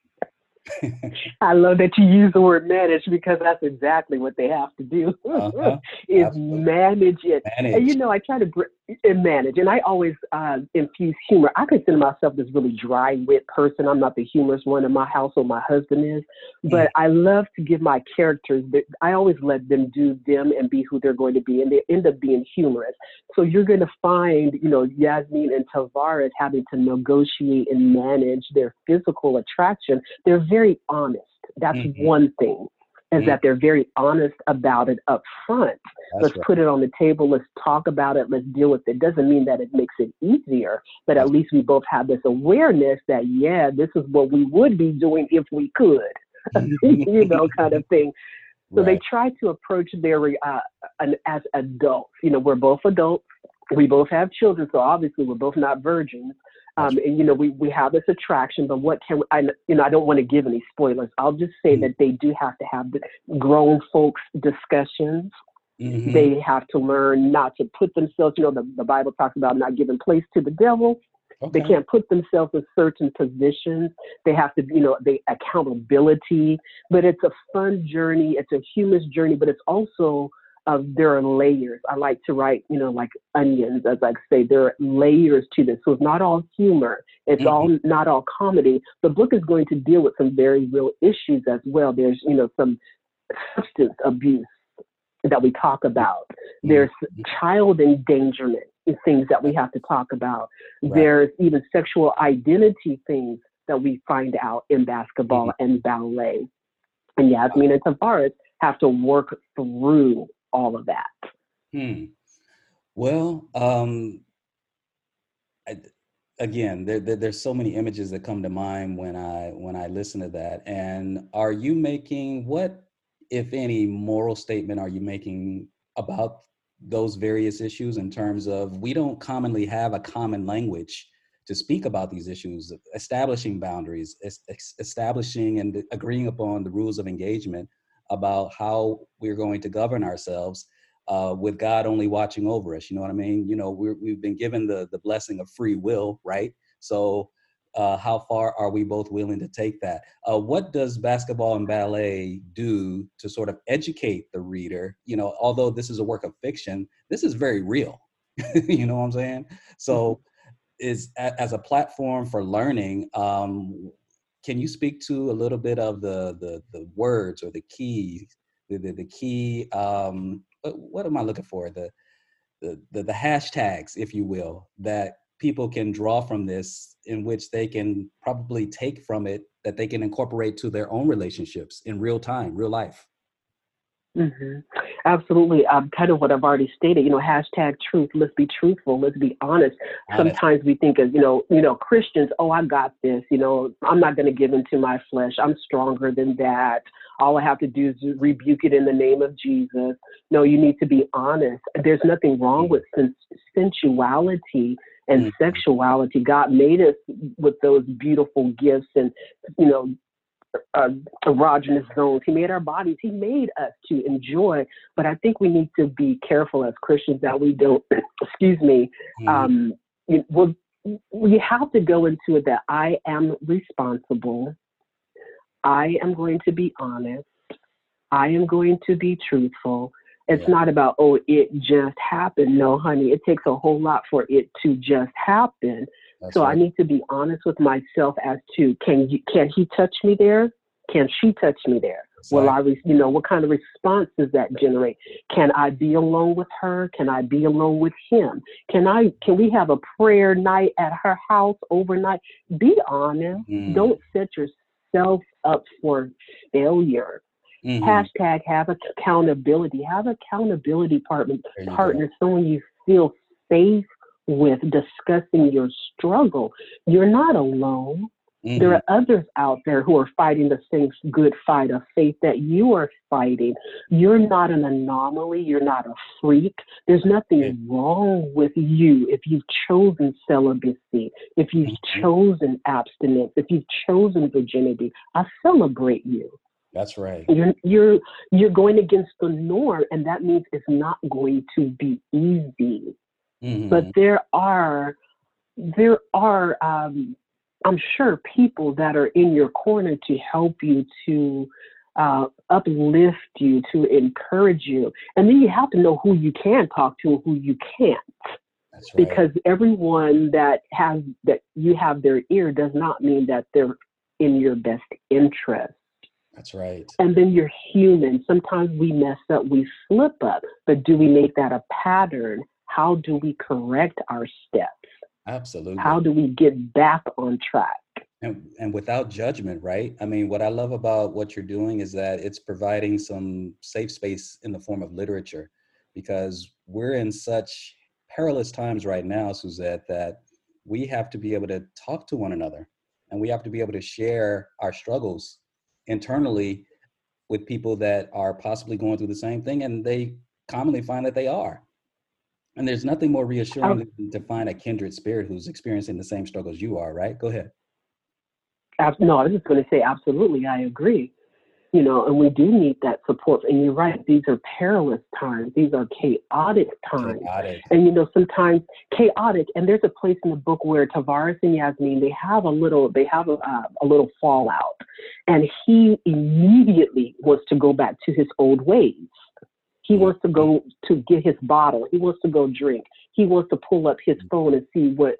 *laughs* I love that you use the word manage because that's exactly what they have to do Uh-huh. *laughs* is Absolutely. manage it. And you know, I try to br- and manage, and I always uh, infuse humor. I consider myself this really dry wit person. I'm not the humorous one in my household. My husband is, but I love to give my characters. The, I always let them do them and be who they're going to be, and they end up being humorous. So you're going to find, you know, Yasmin and Tavares having to negotiate and manage their physical attraction. They're very honest. That's Mhm. one thing. Is Mhm. that they're very honest about it up front. That's let's right. put it on the table. Let's talk about it. Let's deal with it. Doesn't mean that it makes it easier but at least we both have this awareness that yeah this is what we would be doing if we could *laughs* *laughs* you know kind of thing. So they try to approach their uh, an, as adults. You know we're both adults. We both have children so obviously we're both not virgins um, and you know we, we have this attraction but what can I you know I don't want to give any spoilers I'll just say Mhm. that they do have to have the grown folks discussions Mhm. they have to learn not to put themselves, you know, the, the Bible talks about not giving place to the devil. They can't put themselves in certain positions. They have to, you know, they accountability. But it's a fun journey. It's a humorous journey, but it's also uh, there are layers. I like to write, you know, like onions, as I say. There are layers to this, so it's not all humor. It's mm-hmm. all not all comedy. The book is going to deal with some very real issues as well. There's, you know, some substance abuse that we talk about. Mm-hmm. There's mm-hmm. child endangerment and things that we have to talk about. Right. There's even sexual identity things that we find out in basketball and ballet. And Yasmin and Tavares have to work through all of that. Hmm. Well, um, I, again, there, there, there's so many images that come to mind when I when I listen to that. And are you making what, if any, moral statement are you making about those various issues in terms of we don't commonly have a common language to speak about these issues, establishing boundaries, es- es- establishing and agreeing upon the rules of engagement about how we're going to govern ourselves uh, with God only watching over us. You know what I mean? You know, we're, we've been given the, the blessing of free will, right? So, uh, how far are we both willing to take that? Uh, what does basketball and ballet do to sort of educate the reader? You know, although this is a work of fiction, this is very real. *laughs* you know what I'm saying? So, is as a platform for learning. Um, can you speak to a little bit of the the, the words or the key, the the, the key? Um, what, what am I looking for? The, the the the hashtags, if you will, that people can draw from this, in which they can probably take from it that they can incorporate to their own relationships in real time, real life. Hmm Absolutely. Um, kind of what I've already stated, you know, hashtag truth. Let's be truthful. Let's be honest. Honest. Sometimes we think as, you know, you know, Christians, oh, I got this, you know, I'm not going to give into my flesh. I'm stronger than that. All I have to do is rebuke it in the name of Jesus. No, you need to be honest. There's nothing wrong with sens- sensuality and Mhm. sexuality. God made us with those beautiful gifts and, you know, uh, erogenous zones. He made our bodies. He made us to enjoy. But I think we need to be careful as Christians that we don't. *clears throat* excuse me. Mhm. Um, well, we have to go into it that I am responsible. I am going to be honest. I am going to be truthful. It's Yeah. not about, oh, it just happened. No, honey, it takes a whole lot for it to just happen. That's So I need to be honest with myself as to can you, can he touch me there? Can she touch me there? Will I, re- you know, what kind of response does that generate? Can I be alone with her? Can I be alone with him? Can I? Can we have a prayer night at her house overnight? Be honest. Mm. Don't set yourself up for failure. Mhm. Hashtag have accountability. Have accountability partner, There you go. partner, someone you feel safe with discussing your struggle. You're not alone. Mhm. There are others out there who are fighting the same good fight of faith that you are fighting. You're not an anomaly. You're not a freak. There's nothing Okay. wrong with you if you've chosen celibacy, if you've Mhm. chosen abstinence, if you've chosen virginity. I celebrate you. That's right. You're you're you're going against the norm, and that means it's not going to be easy Mhm. but there are there are um, i'm sure people that are in your corner to help you to uh, uplift you to encourage you and then you have to know who you can talk to and who you can't That's right. because everyone that has that you have their ear does not mean that they're in your best interest That's right. and then you're human. Sometimes we mess up, we slip up, but do we make that a pattern? How do we correct our steps? Absolutely. How do we get back on track? and, and without judgment, right? I mean, what I love about what you're doing is that it's providing some safe space in the form of literature because we're in such perilous times right now, Suzette, that we have to be able to talk to one another and we have to be able to share our struggles internally with people that are possibly going through the same thing and they commonly find that they are. And there's nothing more reassuring than to find a kindred spirit who's experiencing the same struggles you are, right? Go ahead. No, I was just going to say, absolutely, I agree. You know, and we do need that support. And you're right, these are perilous times, these are chaotic times. Chaotic. And you know, sometimes chaotic. And there's a place in the book where Tavares and Yasmin they have a little they have a, uh, a little fallout, and he immediately wants to go back to his old ways. He wants to go to get his bottle. He wants to go drink. He wants to pull up his phone and see what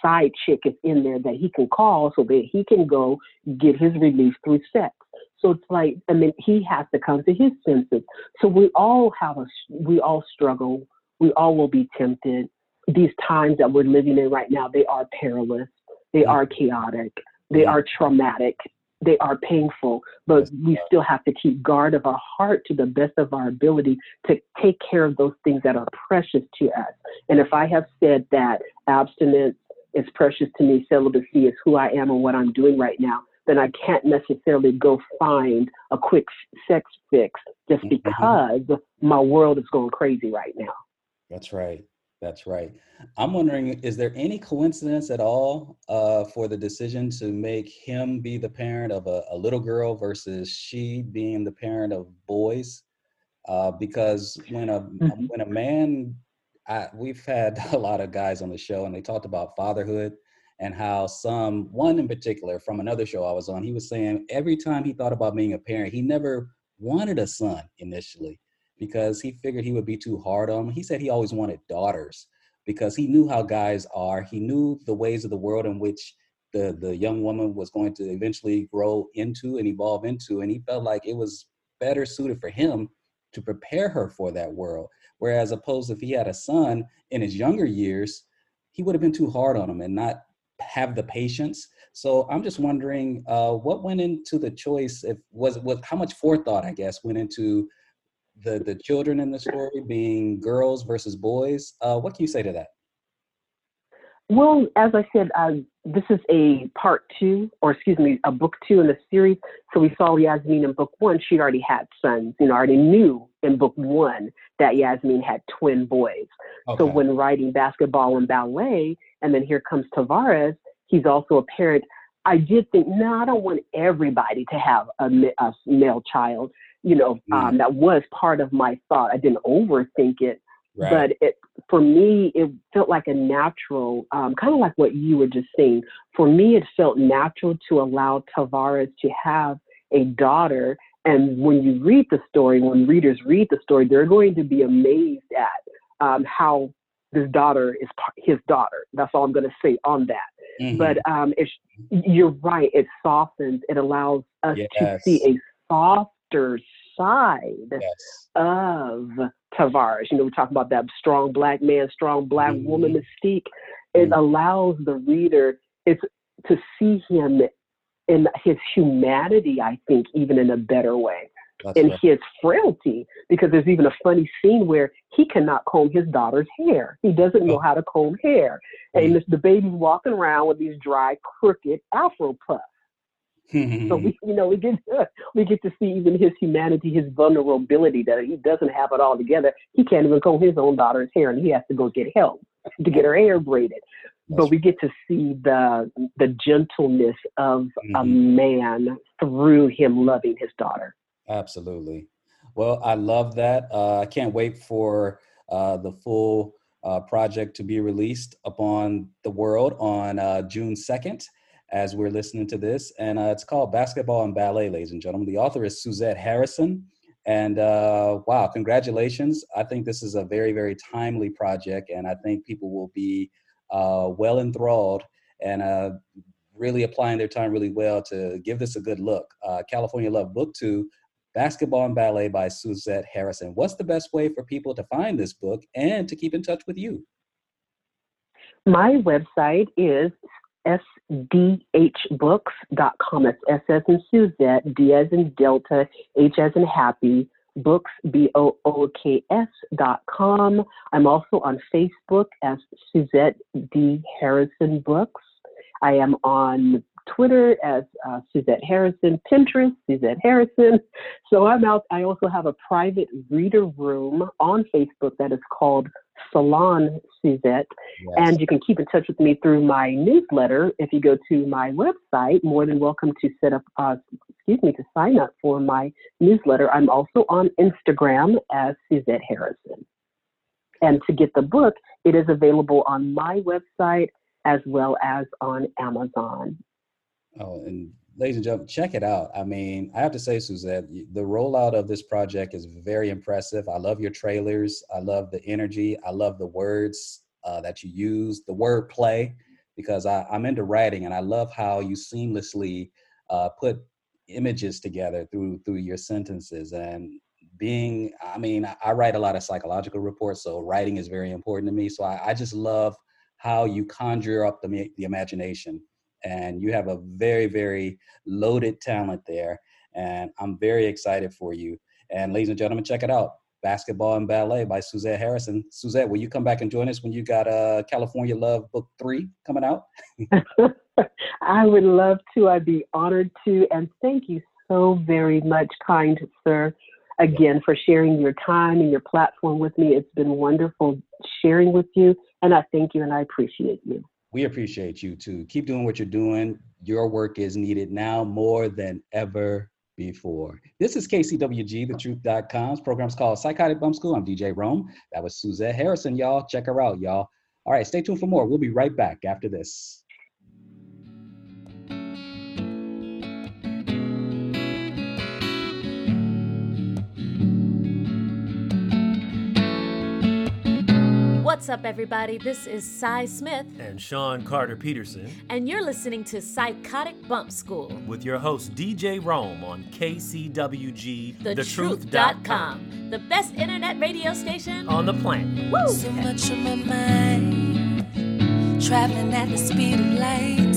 side chick is in there that he can call so that he can go get his relief through sex. So it's like, I mean, he has to come to his senses. So we all have a, we all struggle. We all will be tempted. These times that we're living in right now, they are perilous. They are chaotic. They are traumatic. They are painful, but we still have to keep guard of our heart to the best of our ability to take care of those things that are precious to us. And if I have said that abstinence is precious to me, celibacy is who I am and what I'm doing right now, then I can't necessarily go find a quick sex fix just mm-hmm. because my world is going crazy right now. That's right. That's right. I'm wondering, is there any coincidence at all uh, for the decision to make him be the parent of a, a little girl versus she being the parent of boys? Uh, because when a Mhm. when a man, I, we've had *laughs* a lot of guys on the show, and they talked about fatherhood and how some one in particular from another show I was on, he was saying every time he thought about being a parent, he never wanted a son initially because he figured he would be too hard on him. He said he always wanted daughters because he knew how guys are. He knew the ways of the world in which the the young woman was going to eventually grow into and evolve into, and he felt like it was better suited for him to prepare her for that world. Whereas opposed if he had a son in his younger years, he would have been too hard on him and not have the patience. So I'm just wondering uh, what went into the choice. If was was how much forethought I guess went into the the children in the story being girls versus boys. Uh, what can you say to that? Well, as I said, uh, this is a part two, or excuse me, a book two in the series. So we saw Yasmin in book one. She already had sons. You know, already knew in book one that Yasmin had twin boys. So when writing basketball and ballet, and then here comes Tavares, he's also a parent. I did think, no, I don't want everybody to have a, a male child. You know, um, that was part of my thought. I didn't overthink it, Right. but it for me it felt like a natural um, kind of like what you were just saying for me it felt natural to allow tavares to have a daughter and when you read the story when readers read the story they're going to be amazed at um, how this daughter is his daughter that's all i'm going to say on that Mhm. but um, it's, you're right it softens it allows us to see a side yes. of Tavares. You know, we talk about that strong black man, strong black mm-hmm. woman mystique. It mm-hmm. allows the reader it's to see him in his humanity, I think, even in a better way. That's in right. his frailty, because there's even a funny scene where he cannot comb his daughter's hair. He doesn't know oh. how to comb hair. And mm-hmm. this, the baby's walking around with these dry, crooked afro puffs. So we, you know, we get *laughs* we get to see even his humanity, his vulnerability that he doesn't have it all together. He can't even comb his own daughter's hair, and he has to go get help to get her hair braided. but we get to see the the gentleness of a man through him loving his daughter. Absolutely. Well, I love that. Uh, I can't wait for uh, the full uh, project to be released upon the world on uh, June 2nd as we're listening to this. And uh, it's called Basketball and Ballet, ladies and gentlemen. The author is Suzette Harrison. And uh, wow, congratulations. I think this is a very, very timely project. And I think people will be uh, well enthralled and uh, really applying their time really well to give this a good look. Uh, California Love Book 2 Basketball and Ballet by Suzette Harrison. What's the best way for people to find this book and to keep in touch with you? My website is sdhbooks.com. It's S as in Suzette, D as in Delta, H as in Happy, books, B O O K S dot com. I'm also on Facebook as Suzette D. Harrison Books. I am on Twitter as uh, Suzette Harrison, Pinterest, Suzette Harrison. So I'm out. I also have a private reader room on Facebook that is called Salon Suzette. And you can keep in touch with me through my newsletter. If you go to my website, more than welcome to set up, uh, excuse me, to sign up for my newsletter. I'm also on Instagram as Suzette Harrison. And to get the book, it is available on my website as well as on Amazon. Oh, and ladies and gentlemen, check it out. I mean, I have to say, Suzette, the rollout of this project is very impressive. I love your trailers. I love the energy. I love the words uh, that you use, the word play, because I, I'm into writing and I love how you seamlessly uh, put images together through through your sentences and being i mean I- i write a lot of psychological reports so writing is very important to me so i, I just love how you conjure up the, the imagination and you have a very, very loaded talent there. And I'm very excited for you. And ladies and gentlemen, check it out. Basketball and Ballet by Suzette Harrison. Suzette, will you come back and join us when you got uh, California Love Book Three coming out? *laughs* I would love to. I'd be honored to. And thank you so very much, kind sir, again, for sharing your time and your platform with me. It's been wonderful sharing with you. And I thank you and I appreciate you. We appreciate you too. Keep doing what you're doing. Your work is needed now more than ever before. This is KCWG, thetruth.com's program's called Psychotic Bump School. I'm DJ Rome. That was Suzette Harrison, y'all. Check her out, y'all. All right, stay tuned for more. We'll be right back after this. What's up, everybody? This is Cy Smith, and Sean Carter Peterson and you're listening to Psychotic Bump School. with your host DJ Rome on KCWG TheTruth.com, the best internet radio station on the planet. Woo! So much on my mind, traveling at the speed of light.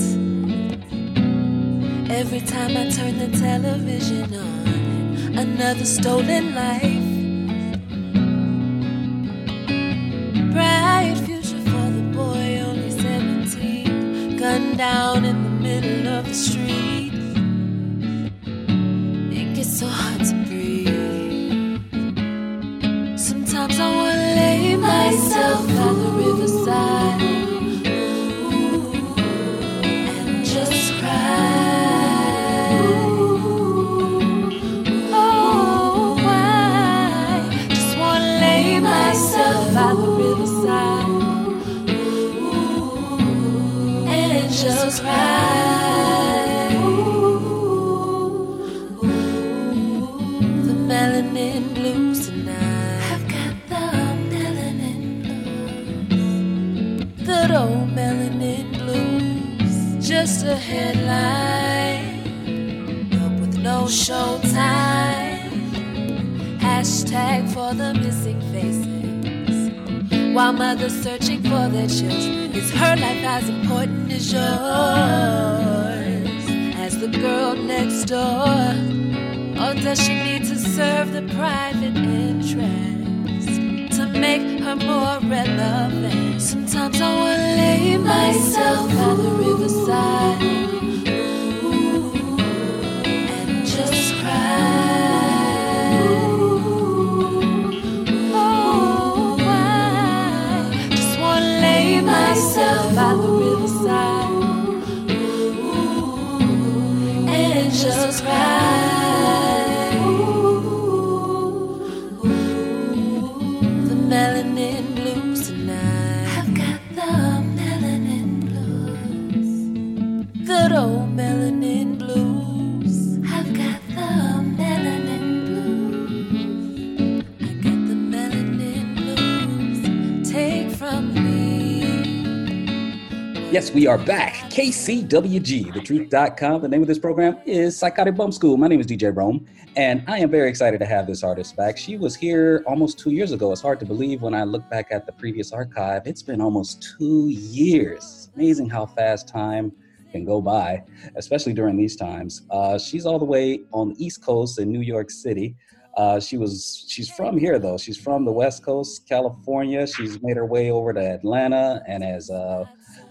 Every time I turn the television on, another stolen life. Down in the middle of the street. Showtime. Hashtag for the missing faces. While mothers searching for their children. Is her life as important as yours? As the girl next door? Or does she need to serve the private interest to make her more relevant? Sometimes I wanna lay myself by the riverside Yes, we are back. KCWG, thetruth.com. The name of this program is Psychotic Bump School. My name is DJ Rome, and I am very excited to have this artist back. She was here almost two years ago. It's hard to believe when I look back at the previous archive. It's been almost two years. It's amazing how fast time can go by, especially during these times. Uh, she's all the way on the East Coast in New York City. Uh, she was she's from here though. She's from the West Coast, California. She's made her way over to Atlanta and has uh,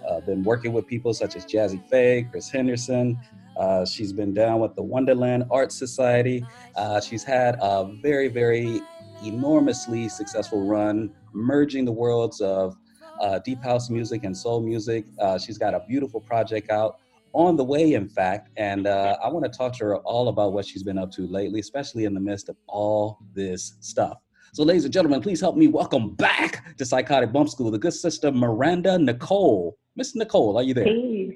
uh, been working with people such as Jazze Pha, Chris Henderson. Uh, she's been down with the Wondaland Art Society. Uh, she's had a very, very enormously successful run, merging the worlds of uh, deep house music and soul music. Uh, she's got a beautiful project out on the way, in fact, and uh, I want to talk to her all about what she's been up to lately, especially in the midst of all this stuff. So, ladies and gentlemen, please help me welcome back to Psychotic Bump School the good sister Miranda Nicole. Miss Nicole, are you there? Peace.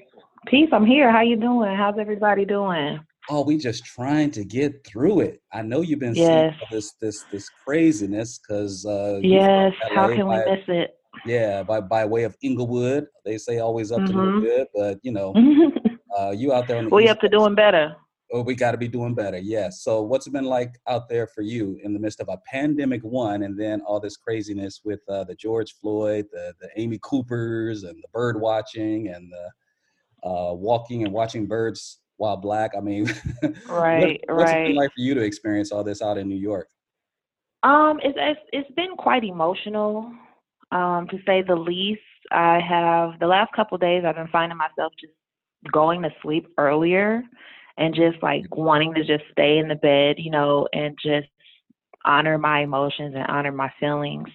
Peace. I'm here. How you doing? How's everybody doing? Oh, we just trying to get through it. I know you've been Yes. seeing this this this craziness because uh, Yes. How can we by- miss it? Yeah, by by way of Inglewood, they say always up to no good, but you know, *laughs* uh, you out there on the we East up to doing better. Oh, we got to be doing better. Yes. So, what's it been like out there for you in the midst of a pandemic one, and then all this craziness with uh, the George Floyd, the the Amy Coopers, and the bird watching, and the uh, walking and watching birds while black. I mean, *laughs* Right, what, what's it been like for you to experience all this out in New York? Um, it's it's it's been quite emotional, um, to say the least. I have the last couple days I've been finding myself just going to sleep earlier and just like wanting to just stay in the bed, you know, and just honor my emotions and honor my feelings.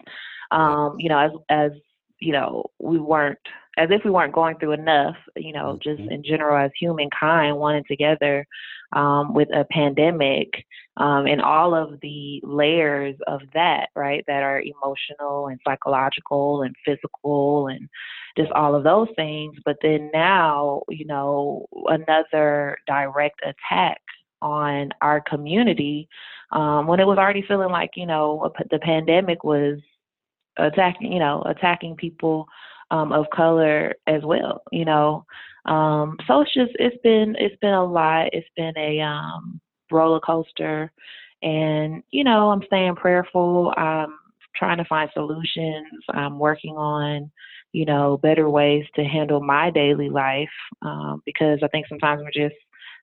Um, you know, as as you know, we weren't as if we weren't going through enough, you know, just in general as humankind wanting together um, with a pandemic um, and all of the layers of that, right, that are emotional and psychological and physical and just all of those things. But then now, you know, another direct attack on our community um, when it was already feeling like, you know, the pandemic was attacking, you know, attacking people um, of color as well, you know. Um, so it's just it's been it's been a lot. It's been a um, roller coaster, and you know I'm staying prayerful. I'm trying to find solutions. I'm working on you know better ways to handle my daily life um, because I think sometimes we just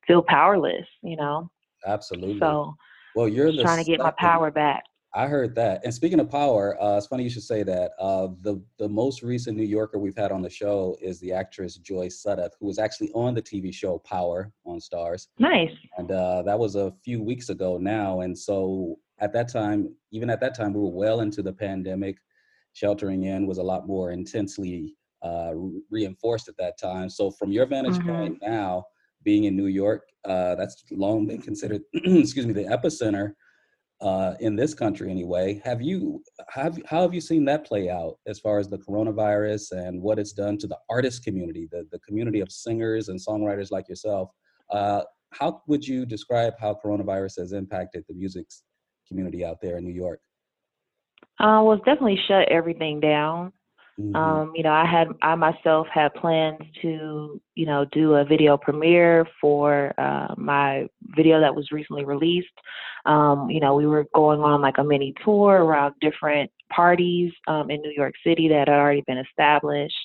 feel powerless, you know. Absolutely. So well, you're trying to get my power back. I heard that. And speaking of power, uh, it's funny you should say that. Uh, the the most recent New Yorker we've had on the show is the actress Joyce Sudduth, who was actually on the TV show Power on Starz. Nice. And uh, that was a few weeks ago now. And so at that time, even at that time, we were well into the pandemic. Sheltering in was a lot more intensely uh, re- reinforced at that time. So from your vantage Mhm. point now, being in New York, uh, that's long been considered, *clears throat* excuse me, the epicenter uh, in this country anyway. Have you have how have you seen that play out as far as the coronavirus and what it's done to the artist community, the the community of singers and songwriters like yourself? Uh, how would you describe how coronavirus has impacted the music community out there in New York? Uh, well, it's definitely shut everything down. Mhm. Um, you know, I had I myself had plans to, you know, do a video premiere for uh, my video that was recently released. Um, you know, we were going on like a mini tour around different parties um, in New York City that had already been established,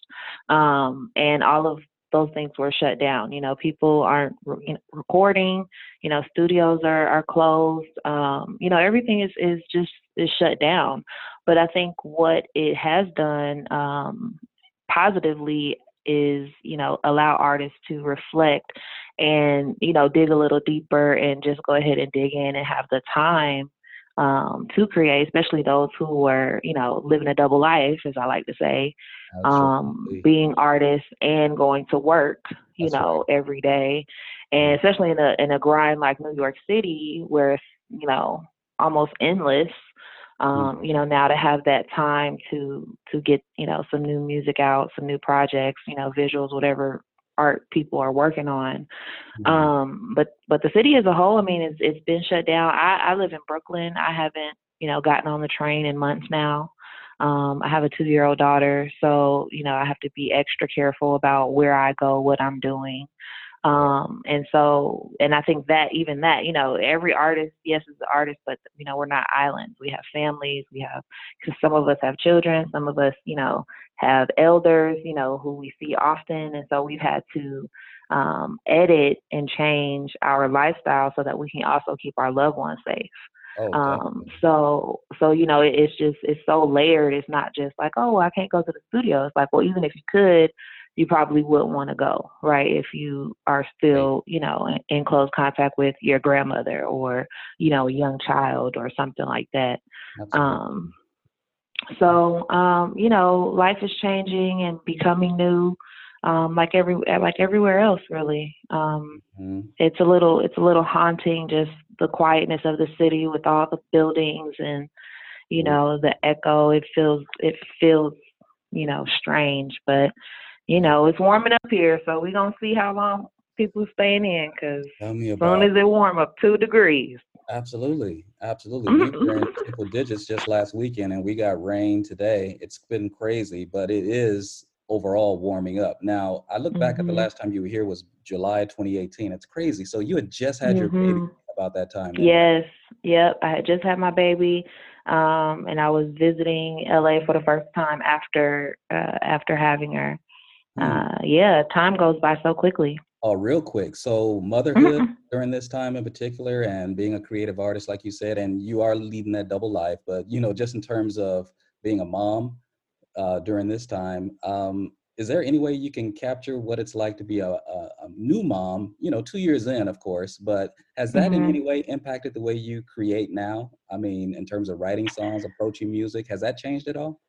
um, and all of those things were shut down. You know, people aren't re- recording. You know, studios are are closed. Um, you know, everything is is just is shut down. But I think what it has done um, positively is, you know, allow artists to reflect and, you know, dig a little deeper and just go ahead and dig in and have the time um, to create, especially those who were, you know, living a double life, as I like to say, um, being artists and going to work, you know, every day. And especially in a in a grind like New York City, where it's, you know, almost endless um, you know, now to have that time to to get, you know, some new music out, some new projects, you know, visuals, whatever art people are working on. Um, but but the city as a whole, I mean, it's it's been shut down. I, I live in Brooklyn. I haven't, you know, gotten on the train in months now. Um, I have a two year old daughter, so you know I have to be extra careful about where I go, what I'm doing. Um, and so, and I think that even that, you know, every artist, yes, is an artist, but you know, we're not islands. We have families. We have, because some of us have children, some of us, you know, have elders, you know, who we see often, and so we've had to um, edit and change our lifestyle so that we can also keep our loved ones safe. Oh, um, so, so you know, it, it's just it's so layered. It's not just like, oh, I can't go to the studio. It's like, well, even if you could, you probably wouldn't want to go, right? If you are still, you know, in, in close contact with your grandmother or, you know, a young child or something like that. Um, so, um, you know, life is changing and becoming new, um, like every like everywhere else, really. Um, Mhm. it's a little it's a little haunting, just the quietness of the city with all the buildings and, you know, the echo. It feels it feels, you know, strange, but you know, it's warming up here, so we're gonna see how long people are staying in, cause Tell me as soon as it warm up two degrees. Absolutely, absolutely. We were in triple digits just last weekend, and we got rain today. It's been crazy, but it is overall warming up. Now, I look back at the Mhm. last time you were here was July 2018. It's crazy. So you had just had your baby Mhm. about that time. then. Yes, yep. I had just had my baby, um, and I was visiting LA for the first time after uh, after having her. Uh, yeah, time goes by so quickly. Oh, real quick. So, motherhood during this time in particular, and being a creative artist, like you said, and you are leading that double life. But you know, just in terms of being a mom uh, during this time, um, is there any way you can capture what it's like to be a, a, a new mom? You know, two years in, of course, but has that in Mhm. any way impacted the way you create now? I mean, in terms of writing songs, approaching music, has that changed at all?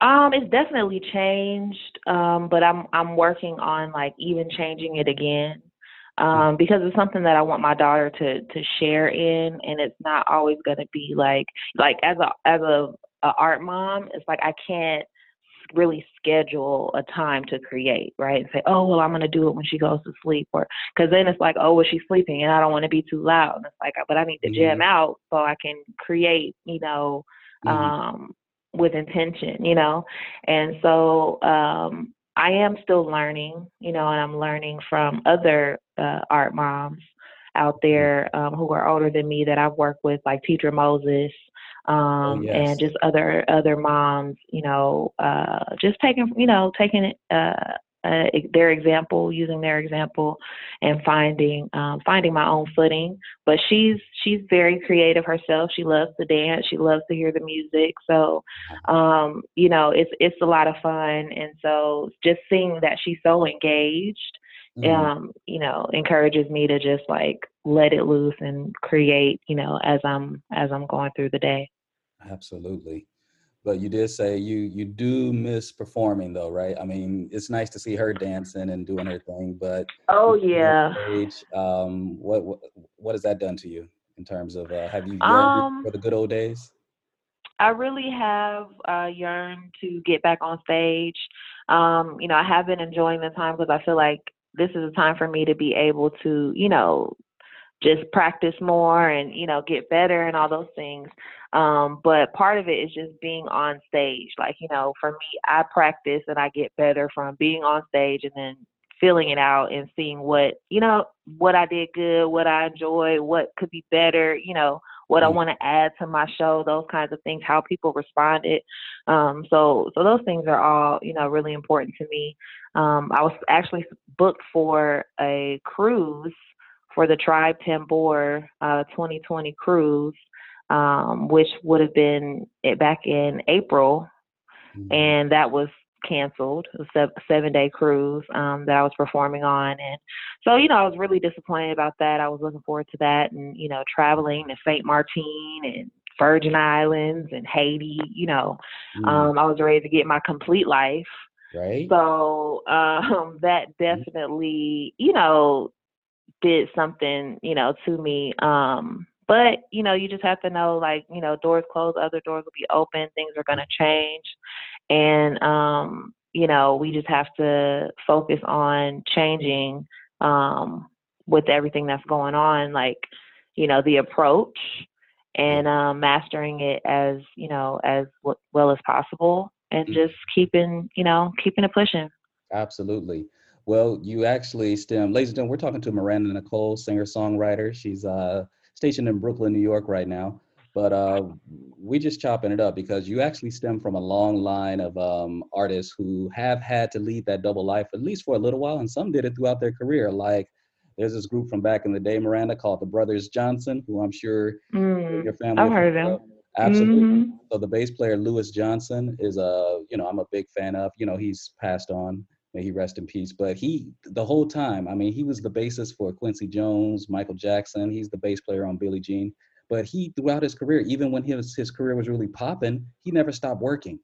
Um, it's definitely changed, um, but I'm I'm working on like even changing it again. Um, because it's something that I want my daughter to to share in and it's not always gonna be like like as a as a, a art mom, it's like I can't really schedule a time to create, right? And say, oh well I'm gonna do it when she goes to sleep or because then it's like, oh well she's sleeping and I don't want to be too loud. And it's like but I need to jam Mhm. out so I can create, you know, Mhm. um with intention, you know. And so um I am still learning, you know, and I'm learning from other uh, art moms out there um, who are older than me that I've worked with, like Teacher Moses, um, yes. and just other other moms, you know, uh, just taking, you know, taking it. Uh, uh, their example, using their example, and finding um, finding my own footing. But she's she's very creative herself. She loves to dance. She loves to hear the music. So, um, you know, it's it's a lot of fun. And so, just seeing that she's so engaged, Mhm. um, you know, encourages me to just like let it loose and create. You know, as I'm as I'm going through the day. Absolutely. But you did say you you do miss performing though, right? I mean, it's nice to see her dancing and doing her thing, but Oh yeah. age, um, what what what has that done to you in terms of uh, have you yearned Um, for the good old days? I really have uh, yearned to get back on stage. Um, you know, I have been enjoying the time because I feel like this is a time for me to be able to, you know, just practice more and you know get better and all those things. Um, but part of it is just being on stage. Like you know, for me, I practice and I get better from being on stage and then feeling it out and seeing what you know what I did good, what I enjoy, what could be better. You know, what I Mm. want to add to my show, those kinds of things, how people responded. Um, so so those things are all you know really important to me. Um, I was actually booked for a cruise for the Tribe Tambor uh, 2020 cruise, um, which would have been it back in April, Mhm. and that was canceled. A seven day cruise um, that I was performing on, and so you know I was really disappointed about that. I was looking forward to that, and you know traveling to Saint Martin and Virgin Islands and Haiti. You know, Mm, um, I was ready to get my complete life. right? So *laughs* um, that definitely, you know, did something, you know, to me. Um, but you know, you just have to know, like, you know, doors closed, other doors will be open. Things are going to change, and um, you know, we just have to focus on changing um, with everything that's going on, like, you know, the approach and um, mastering it as you know as w- well as possible, and Mm. just keeping, you know, keeping it pushing. Absolutely. Well, you actually stem, ladies and gentlemen, we're talking to Miranda Nicole, singer songwriter. She's uh, stationed in Brooklyn, New York right now. But uh, we just chopping it up because you actually stem from a long line of um, artists who have had to lead that double life at least for a little while, and some did it throughout their career. Like there's this group from back in the day, Miranda, called the Brothers Johnson, who I'm sure Mm, your family. I've heard of them. Absolutely. Mhm. So the bass player Louis Johnson is a, you know, I'm a big fan of. You know, he's passed on. May he rest in peace. But he, the whole time, I mean, he was the bassist for Quincy Jones, Michael Jackson. He's the bass player on Billie Jean. But he, throughout his career, even when his his career was really popping, he never stopped working.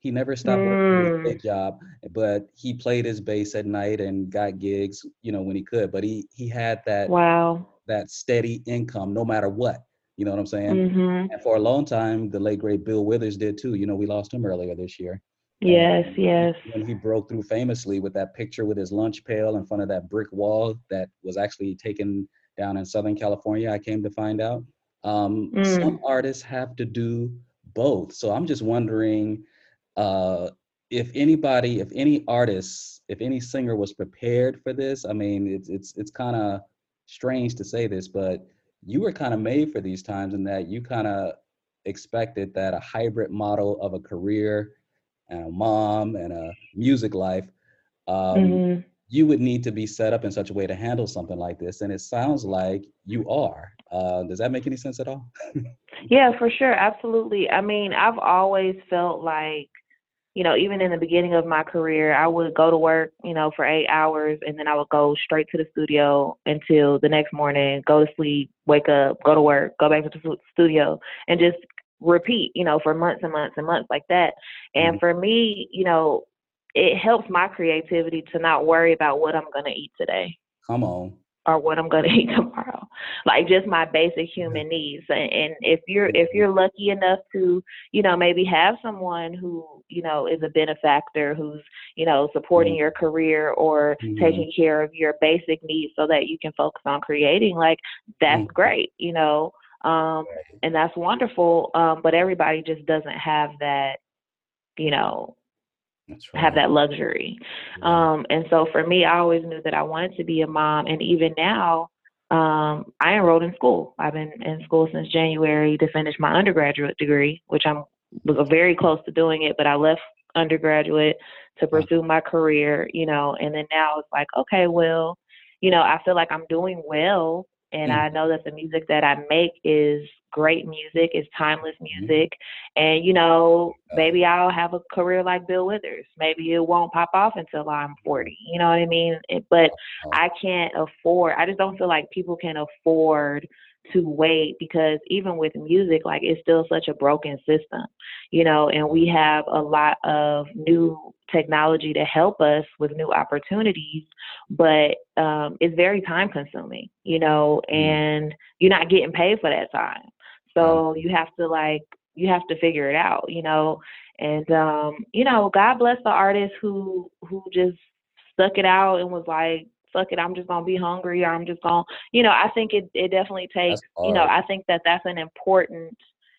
He never stopped working Mm. his day job. But he played his bass at night and got gigs, you know, when he could. But he he had that Wow. that steady income no matter what. You know what I'm saying? Mhm. And for a long time, the late great Bill Withers did too. You know, we lost him earlier this year. Yes, And yes. When he broke through famously with that picture with his lunch pail in front of that brick wall that was actually taken down in Southern California, I came to find out. Um, Some Mm. artists have to do both. So I'm just wondering uh, if anybody, if any artist, if any singer was prepared for this. I mean, it's it's it's kind of strange to say this, but you were kind of made for these times in that you kind of expected that a hybrid model of a career and a mom and a music life um, Mhm. you would need to be set up in such a way to handle something like this. And it sounds like you are. Uh, does that make any sense at all? Yeah, for sure. Absolutely. I mean, I've always felt like, you know, even in the beginning of my career, I would go to work, you know, for eight hours and then I would go straight to the studio until the next morning, go to sleep, wake up, go to work, go back to the studio, and just repeat, you know, for months and months and months like that. And for me, you know, it helps my creativity to not worry about what I'm going to eat today Come on. or what I'm gonna *laughs* eat tomorrow. Like just my basic human needs. And, and if you're if you're lucky enough to, you know, maybe have someone who, you know, is a benefactor who's, you know, supporting your career or Mhm. taking care of your basic needs so that you can focus on creating, like that's great, you know. Um and that's wonderful. Um, but everybody just doesn't have that, you know, have that luxury. Um, and so for me, I always knew that I wanted to be a mom. And even now, um, I enrolled in school. I've been in school since January to finish my undergraduate degree, which I'm was very close to doing it, but I left undergraduate to pursue my career, you know, and then now it's like, okay, well, you know, I feel like I'm doing well and mm. I know that the music that I make is great music, it's timeless mm-hmm. music. And, you know, maybe I'll have a career like Bill Withers. Maybe it won't pop off until I'm 40. You know what I mean? But uh-huh. I can't afford, I just don't feel like people can afford to wait because even with music, like it's still such a broken system, you know, and we have a lot of new technology to help us with new opportunities, but um, it's very time consuming, you know, and you're not getting paid for that time. So you have to like, you have to figure it out, you know, and um, you know, God bless the artists who who just stuck it out and was like, fuck it, I'm just gonna be hungry or I'm just gonna, you know, I think it it definitely takes, you know. I think that that's an important,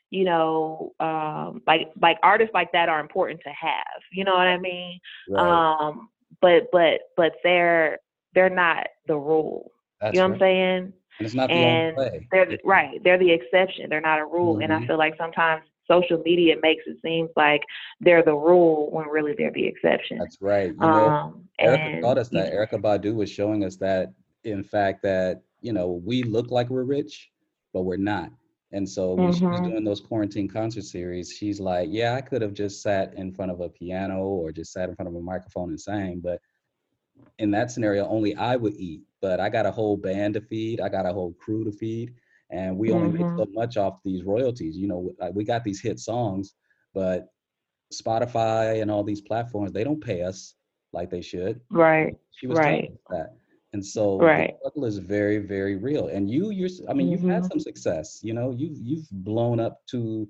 you know, um, like like artists like that are important to have, you know what I mean? Right. Um, but but but they're they're not the rule. That's you know what I'm saying? And it's not the and they're the- right. They're the exception. They're not a rule. And I Mhm. feel like sometimes social media makes it seem like they're the rule when really they're the exception. That's right. You know, Um, Erykah and, taught us that. Erykah Badu was showing us that, in fact, that you know we look like we're rich, but we're not. And so when she was Mhm. doing those quarantine concert series, she's like, "Yeah, I could have just sat in front of a piano or just sat in front of a microphone and sang, but in that scenario, only I would eat. But I got a whole band to feed. I got a whole crew to feed, and we only make so Mhm. much off these royalties. You know, like, we got these hit songs, but Spotify and all these platforms, they don't pay us like they should. Right. She was right. that. And so Right. the struggle is very, very real. And you, you're, I mean, you've had Mhm. some success. You know, you've you've blown up to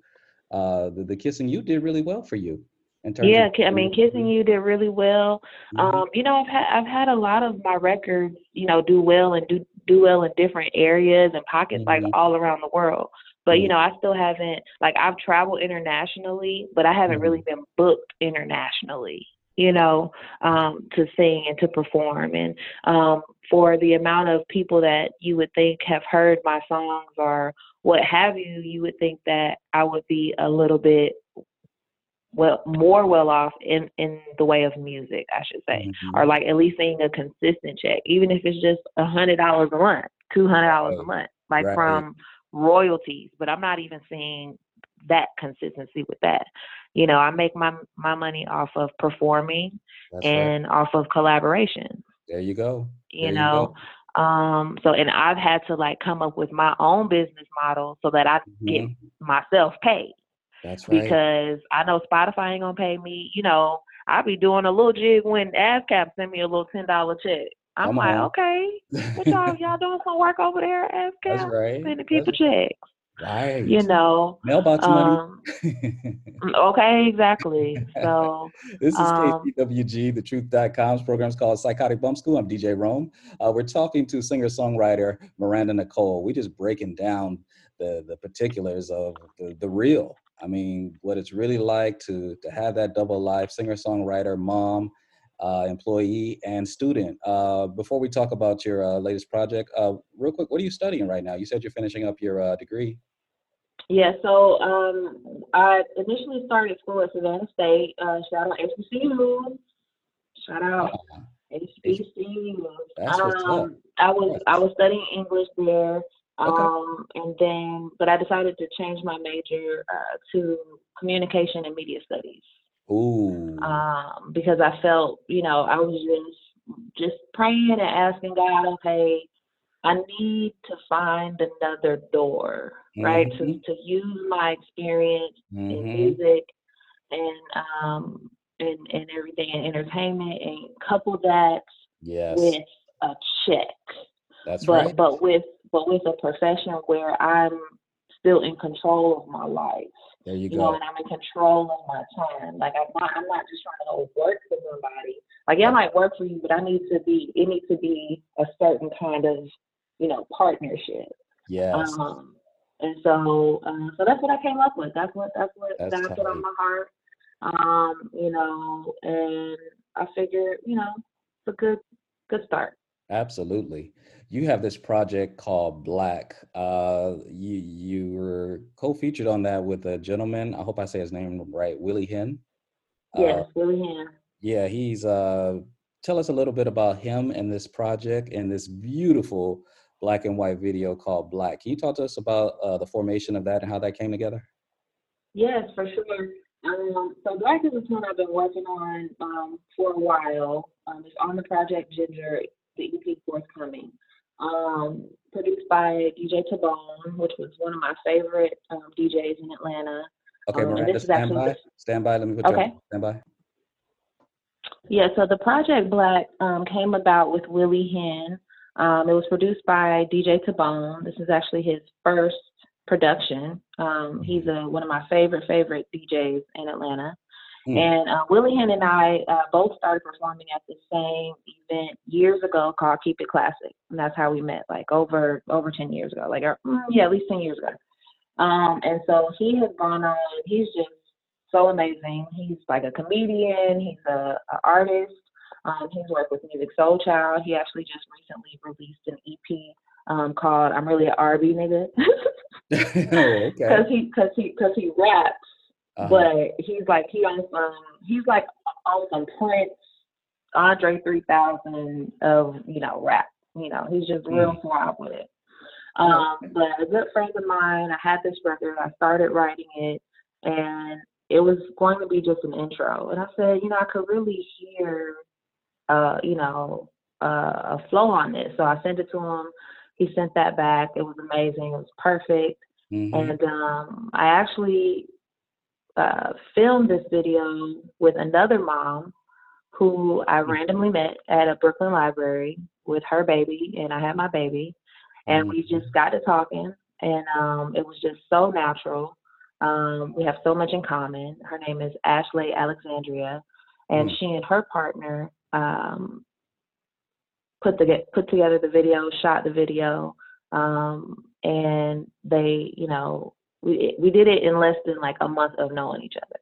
uh, the, the kissing you did really well for you in terms Yeah, of. I mean, kissing you did really well. Mhm. Um, you know, I've had I've had a lot of my records, you know, do well and do do well in different areas and pockets, like Mhm. all around the world. But you Mhm. know, I still haven't like I've traveled internationally, but I haven't really been booked internationally. You know, um, to sing and to perform, and um, for the amount of people that you would think have heard my songs or what have you, you would think that I would be a little bit well more well off in in the way of music i should say Mm-hmm. or like at least seeing a consistent check even if it's just a hundred dollars a month two hundred dollars a month like Right. from royalties but i'm not even seeing that consistency with that you know i make my my money off of performing That's right. and off of collaboration There you go. you There you know um so and i've had to like come up with my own business model so that i get Mhm. myself paid That's right. because I know Spotify ain't gonna pay me. You know, I'll be doing a little jig when ASCAP send me a little ten dollar check. I'm like, on. okay, what *laughs* y'all y'all doing some work over there at That's ASCAP? right. Sending That's people checks. right. You know. Mailbox money. Um, *laughs* mm, okay, exactly. So This is um, KCWG, the truth.com's program is called Psychotic Bump School. I'm DJ Rome. Uh, we're talking to singer songwriter Miranda Nicole. We're just breaking down the, the particulars of the, the real. I mean, what it's really like to, to have that double life singer songwriter, mom, uh, employee, and student. Uh, before we talk about your uh, latest project, uh, real quick, what are you studying right now? You said you're finishing up your uh, degree. yeah, so um, I initially started school at Savannah State. Uh, shout out HBCU. Shout out. HBCU. Up. Um, I was I was studying English there, um, and then but I decided to change my major uh, to communication and media studies Ooh. um, because I felt, you know, I was just just praying and asking God, okay, I need to find another door, right? To Mhm. to use my experience in Mhm. music and um and and everything in entertainment and couple that Yes. with a check. That's but right. but with but with a profession where I'm still in control of my life There you you know, go. and I'm in control of my time. Like I'm not, I'm not just trying to go work for somebody. Like yeah, I might work for you, but I need to be, it needs to be a certain kind of, you know, partnership. Yes. Um, and so, uh, so that's what I came up with. That's what, that's what That's God put on my heart. Um, you know, and I figured, you know, it's a good, good start. Absolutely. You have this project called Black. Uh, you you were co-featured on that with a gentleman. I hope I say his name right, Willie Hen. Uh, Yes, Willie Hand. yeah, he's uh tell us a little bit about him and this project and this beautiful black and white video called Black. Can you talk to us about uh, the formation of that and how that came together? Yes, for sure. Um, so Black is a tune I've been working on um, for a while. Um, it's on the project Ginger, the EP forthcoming. Um, produced by DJ Tabone, which was one of my favorite um, DJs in Atlanta. Okay, Um, and Miranda, stand by. Stand by. Let me put you Okay. on stand by. Yeah, so the Project Black um, came about with Willie Hen. Um, it was produced by DJ Tabone. This is actually his first production. Um, he's a, one of my favorite, favorite DJs in Atlanta. Hmm. And uh, Willie Hen and I uh, both started performing at the same event years ago called Keep It Classic. And that's how we met, like over over 10 years ago, like, mm, yeah, at least 10 years ago. Um, and so he has gone on, he's just so amazing. He's like a comedian, he's a, a artist. Um, he's worked with Musiq Soulchild. He actually just recently released an EP um, called "I'm Really a R&B Nigga" *laughs* *laughs* okay. because he because he because he raps, Uh-huh. but he's like he on some he's like on some Prince, Andre 3000 of you know rap. You know he's just real Mm. with it. Um, but a good friend of mine, I had this record. I started writing it, and it was going to be just an intro. And I said, you know, I could really hear, uh, you know, uh, a flow on this. So I sent it to him. He sent that back. It was amazing. It was perfect. Mhm. And um, I actually uh, filmed this video with another mom who I randomly met at a Brooklyn library with her baby, and I had my baby, and we just got to talking, and um, it was just so natural. Um, we have so much in common. Her name is Ashley Alexandria, and Mm. she and her partner um, put the put together the video, shot the video, um, and they, you know, we we did it in less than like a month of knowing each other.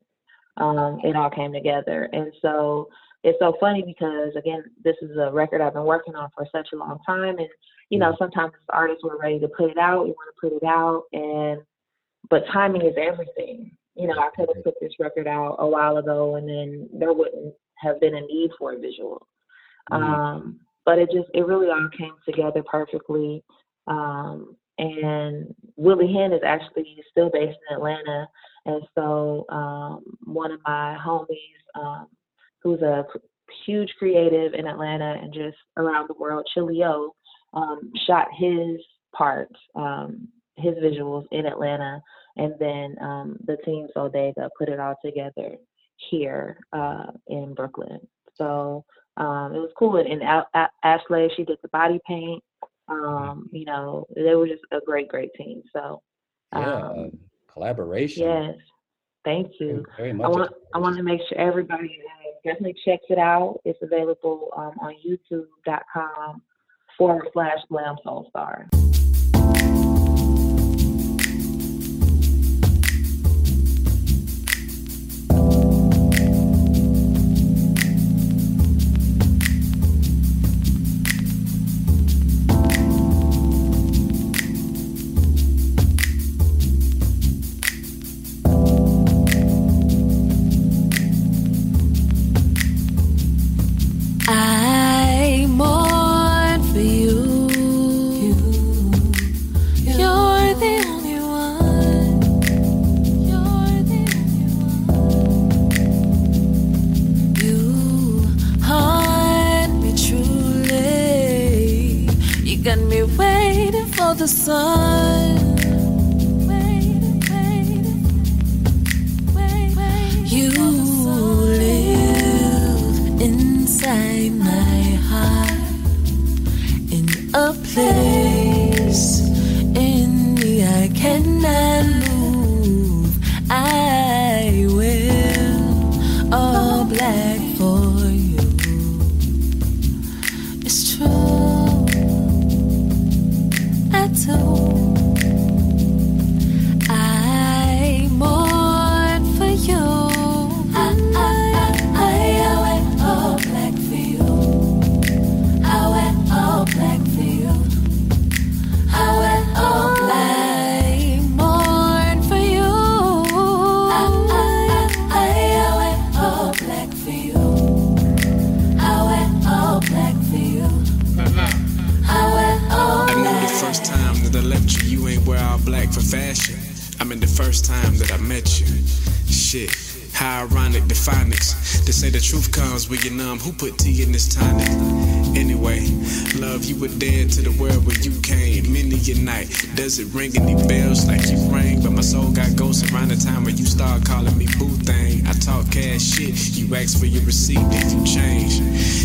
Um, it all came together, and so it's so funny because again, this is a record I've been working on for such a long time, and you know, sometimes as artists we're ready to put it out, we want to put it out, and but timing is everything. You know, I could have put this record out a while ago, and then there wouldn't have been a need for a visual. Um, but it just it really all came together perfectly. Um, and Willie Hen is actually still based in Atlanta, and so um, one of my homies, um, who's a huge creative in Atlanta and just around the world, Chilio, um, shot his part, um, his visuals in Atlanta, and then um, the team Sodega put it all together here uh, in Brooklyn. So um, it was cool. And, and Ashley, she did the body paint. Um, you know, they were just a great, great team. So Yeah, um, collaboration. yes, thank you. Very I much. want I want to make sure everybody definitely checks it out. It's available um, on YouTube.com forward slash Glam Soul Star. Sun. Dead to the world where you came. Many a night, does it ring any bells like you rang? But my soul got ghosts around the time when you start calling me boo thing. I talk cash shit, you asked for your receipt, then you change.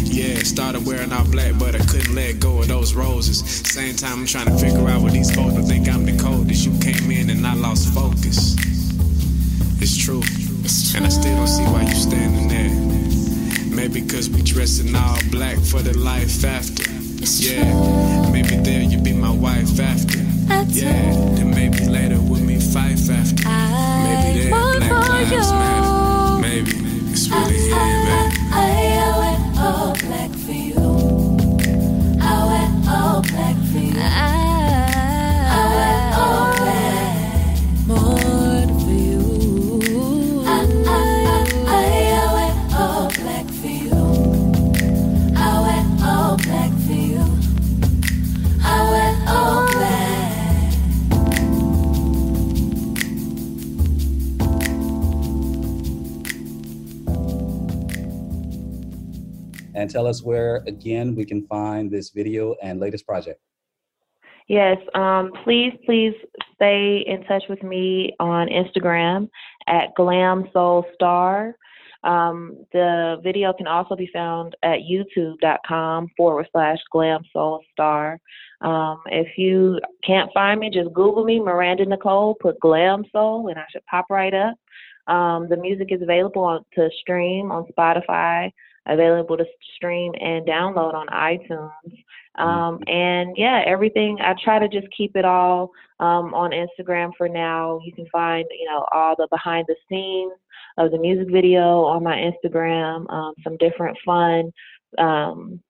Yeah, started wearing all black, but I couldn't let go of those roses. Same time, I'm trying to figure out what these folks think I'm the coldest. You came in and I lost focus. It's true. And I still don't see why you standing there. Maybe cause we dressing all black for the life after. Yeah, maybe there you be my wife after. Yeah, then maybe later with me fife after. Maybe there black lives matter. Maybe it's really here, man. And tell us where, again, we can find this video and latest project. Yes, um, please, please stay in touch with me on Instagram at Glam Soul Star. Um, the video can also be found at youtube.com forward slash Glam Soul Star. Um, if you can't find me, just Google me, Miranda Nicole, put Glam Soul, and I should pop right up. Um, the music is available on, to stream on Spotify, available to stream and download on iTunes. Um, and yeah, everything, I try to just keep it all um, on Instagram for now. You can find, you know, all the behind the scenes of the music video on my Instagram, um, some different fun um,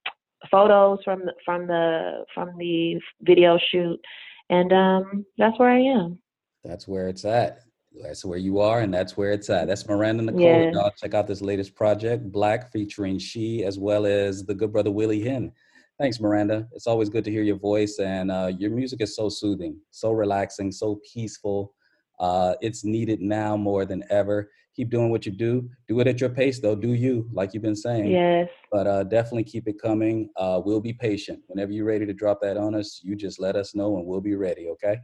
photos from the, from the from the video shoot, and um, that's where I am. That's where it's at. That's where you are, and that's where it's at. That's Miranda Nicole. Yeah. Y'all check out this latest project, Black, featuring she as well as the good brother Willie Hen. Thanks, Miranda. It's always good to hear your voice, and uh, your music is so soothing, so relaxing, so peaceful. Uh, it's needed now more than ever. Keep doing what you do. Do it at your pace, though. Do you, like you've been saying. Yes. But uh, definitely keep it coming. Uh, we'll be patient. Whenever you're ready to drop that on us, you just let us know, and we'll be ready. Okay.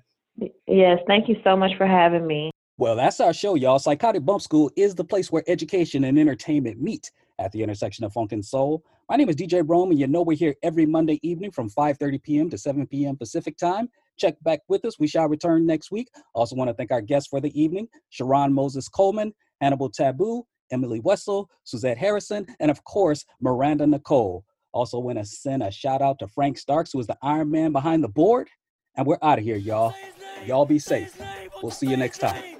Yes, thank you so much for having me. Well, that's our show, y'all. Psychotic Bump School is the place where education and entertainment meet at the intersection of funk and soul. My name is DJ Rome, and you know we're here every Monday evening from 5:30 p.m. to 7 p.m. Pacific time. Check back with us. We shall return next week. Also want to thank our guests for the evening, Sharon Moses Coleman, Hannibal Tabu, Emily Wessel, Suzette Harrison, and of course, Miranda Nicole. Also want to send a shout out to Frank Starks, who is the Iron Man behind the board. And we're out of here, y'all. Y'all be safe. We'll see you next time.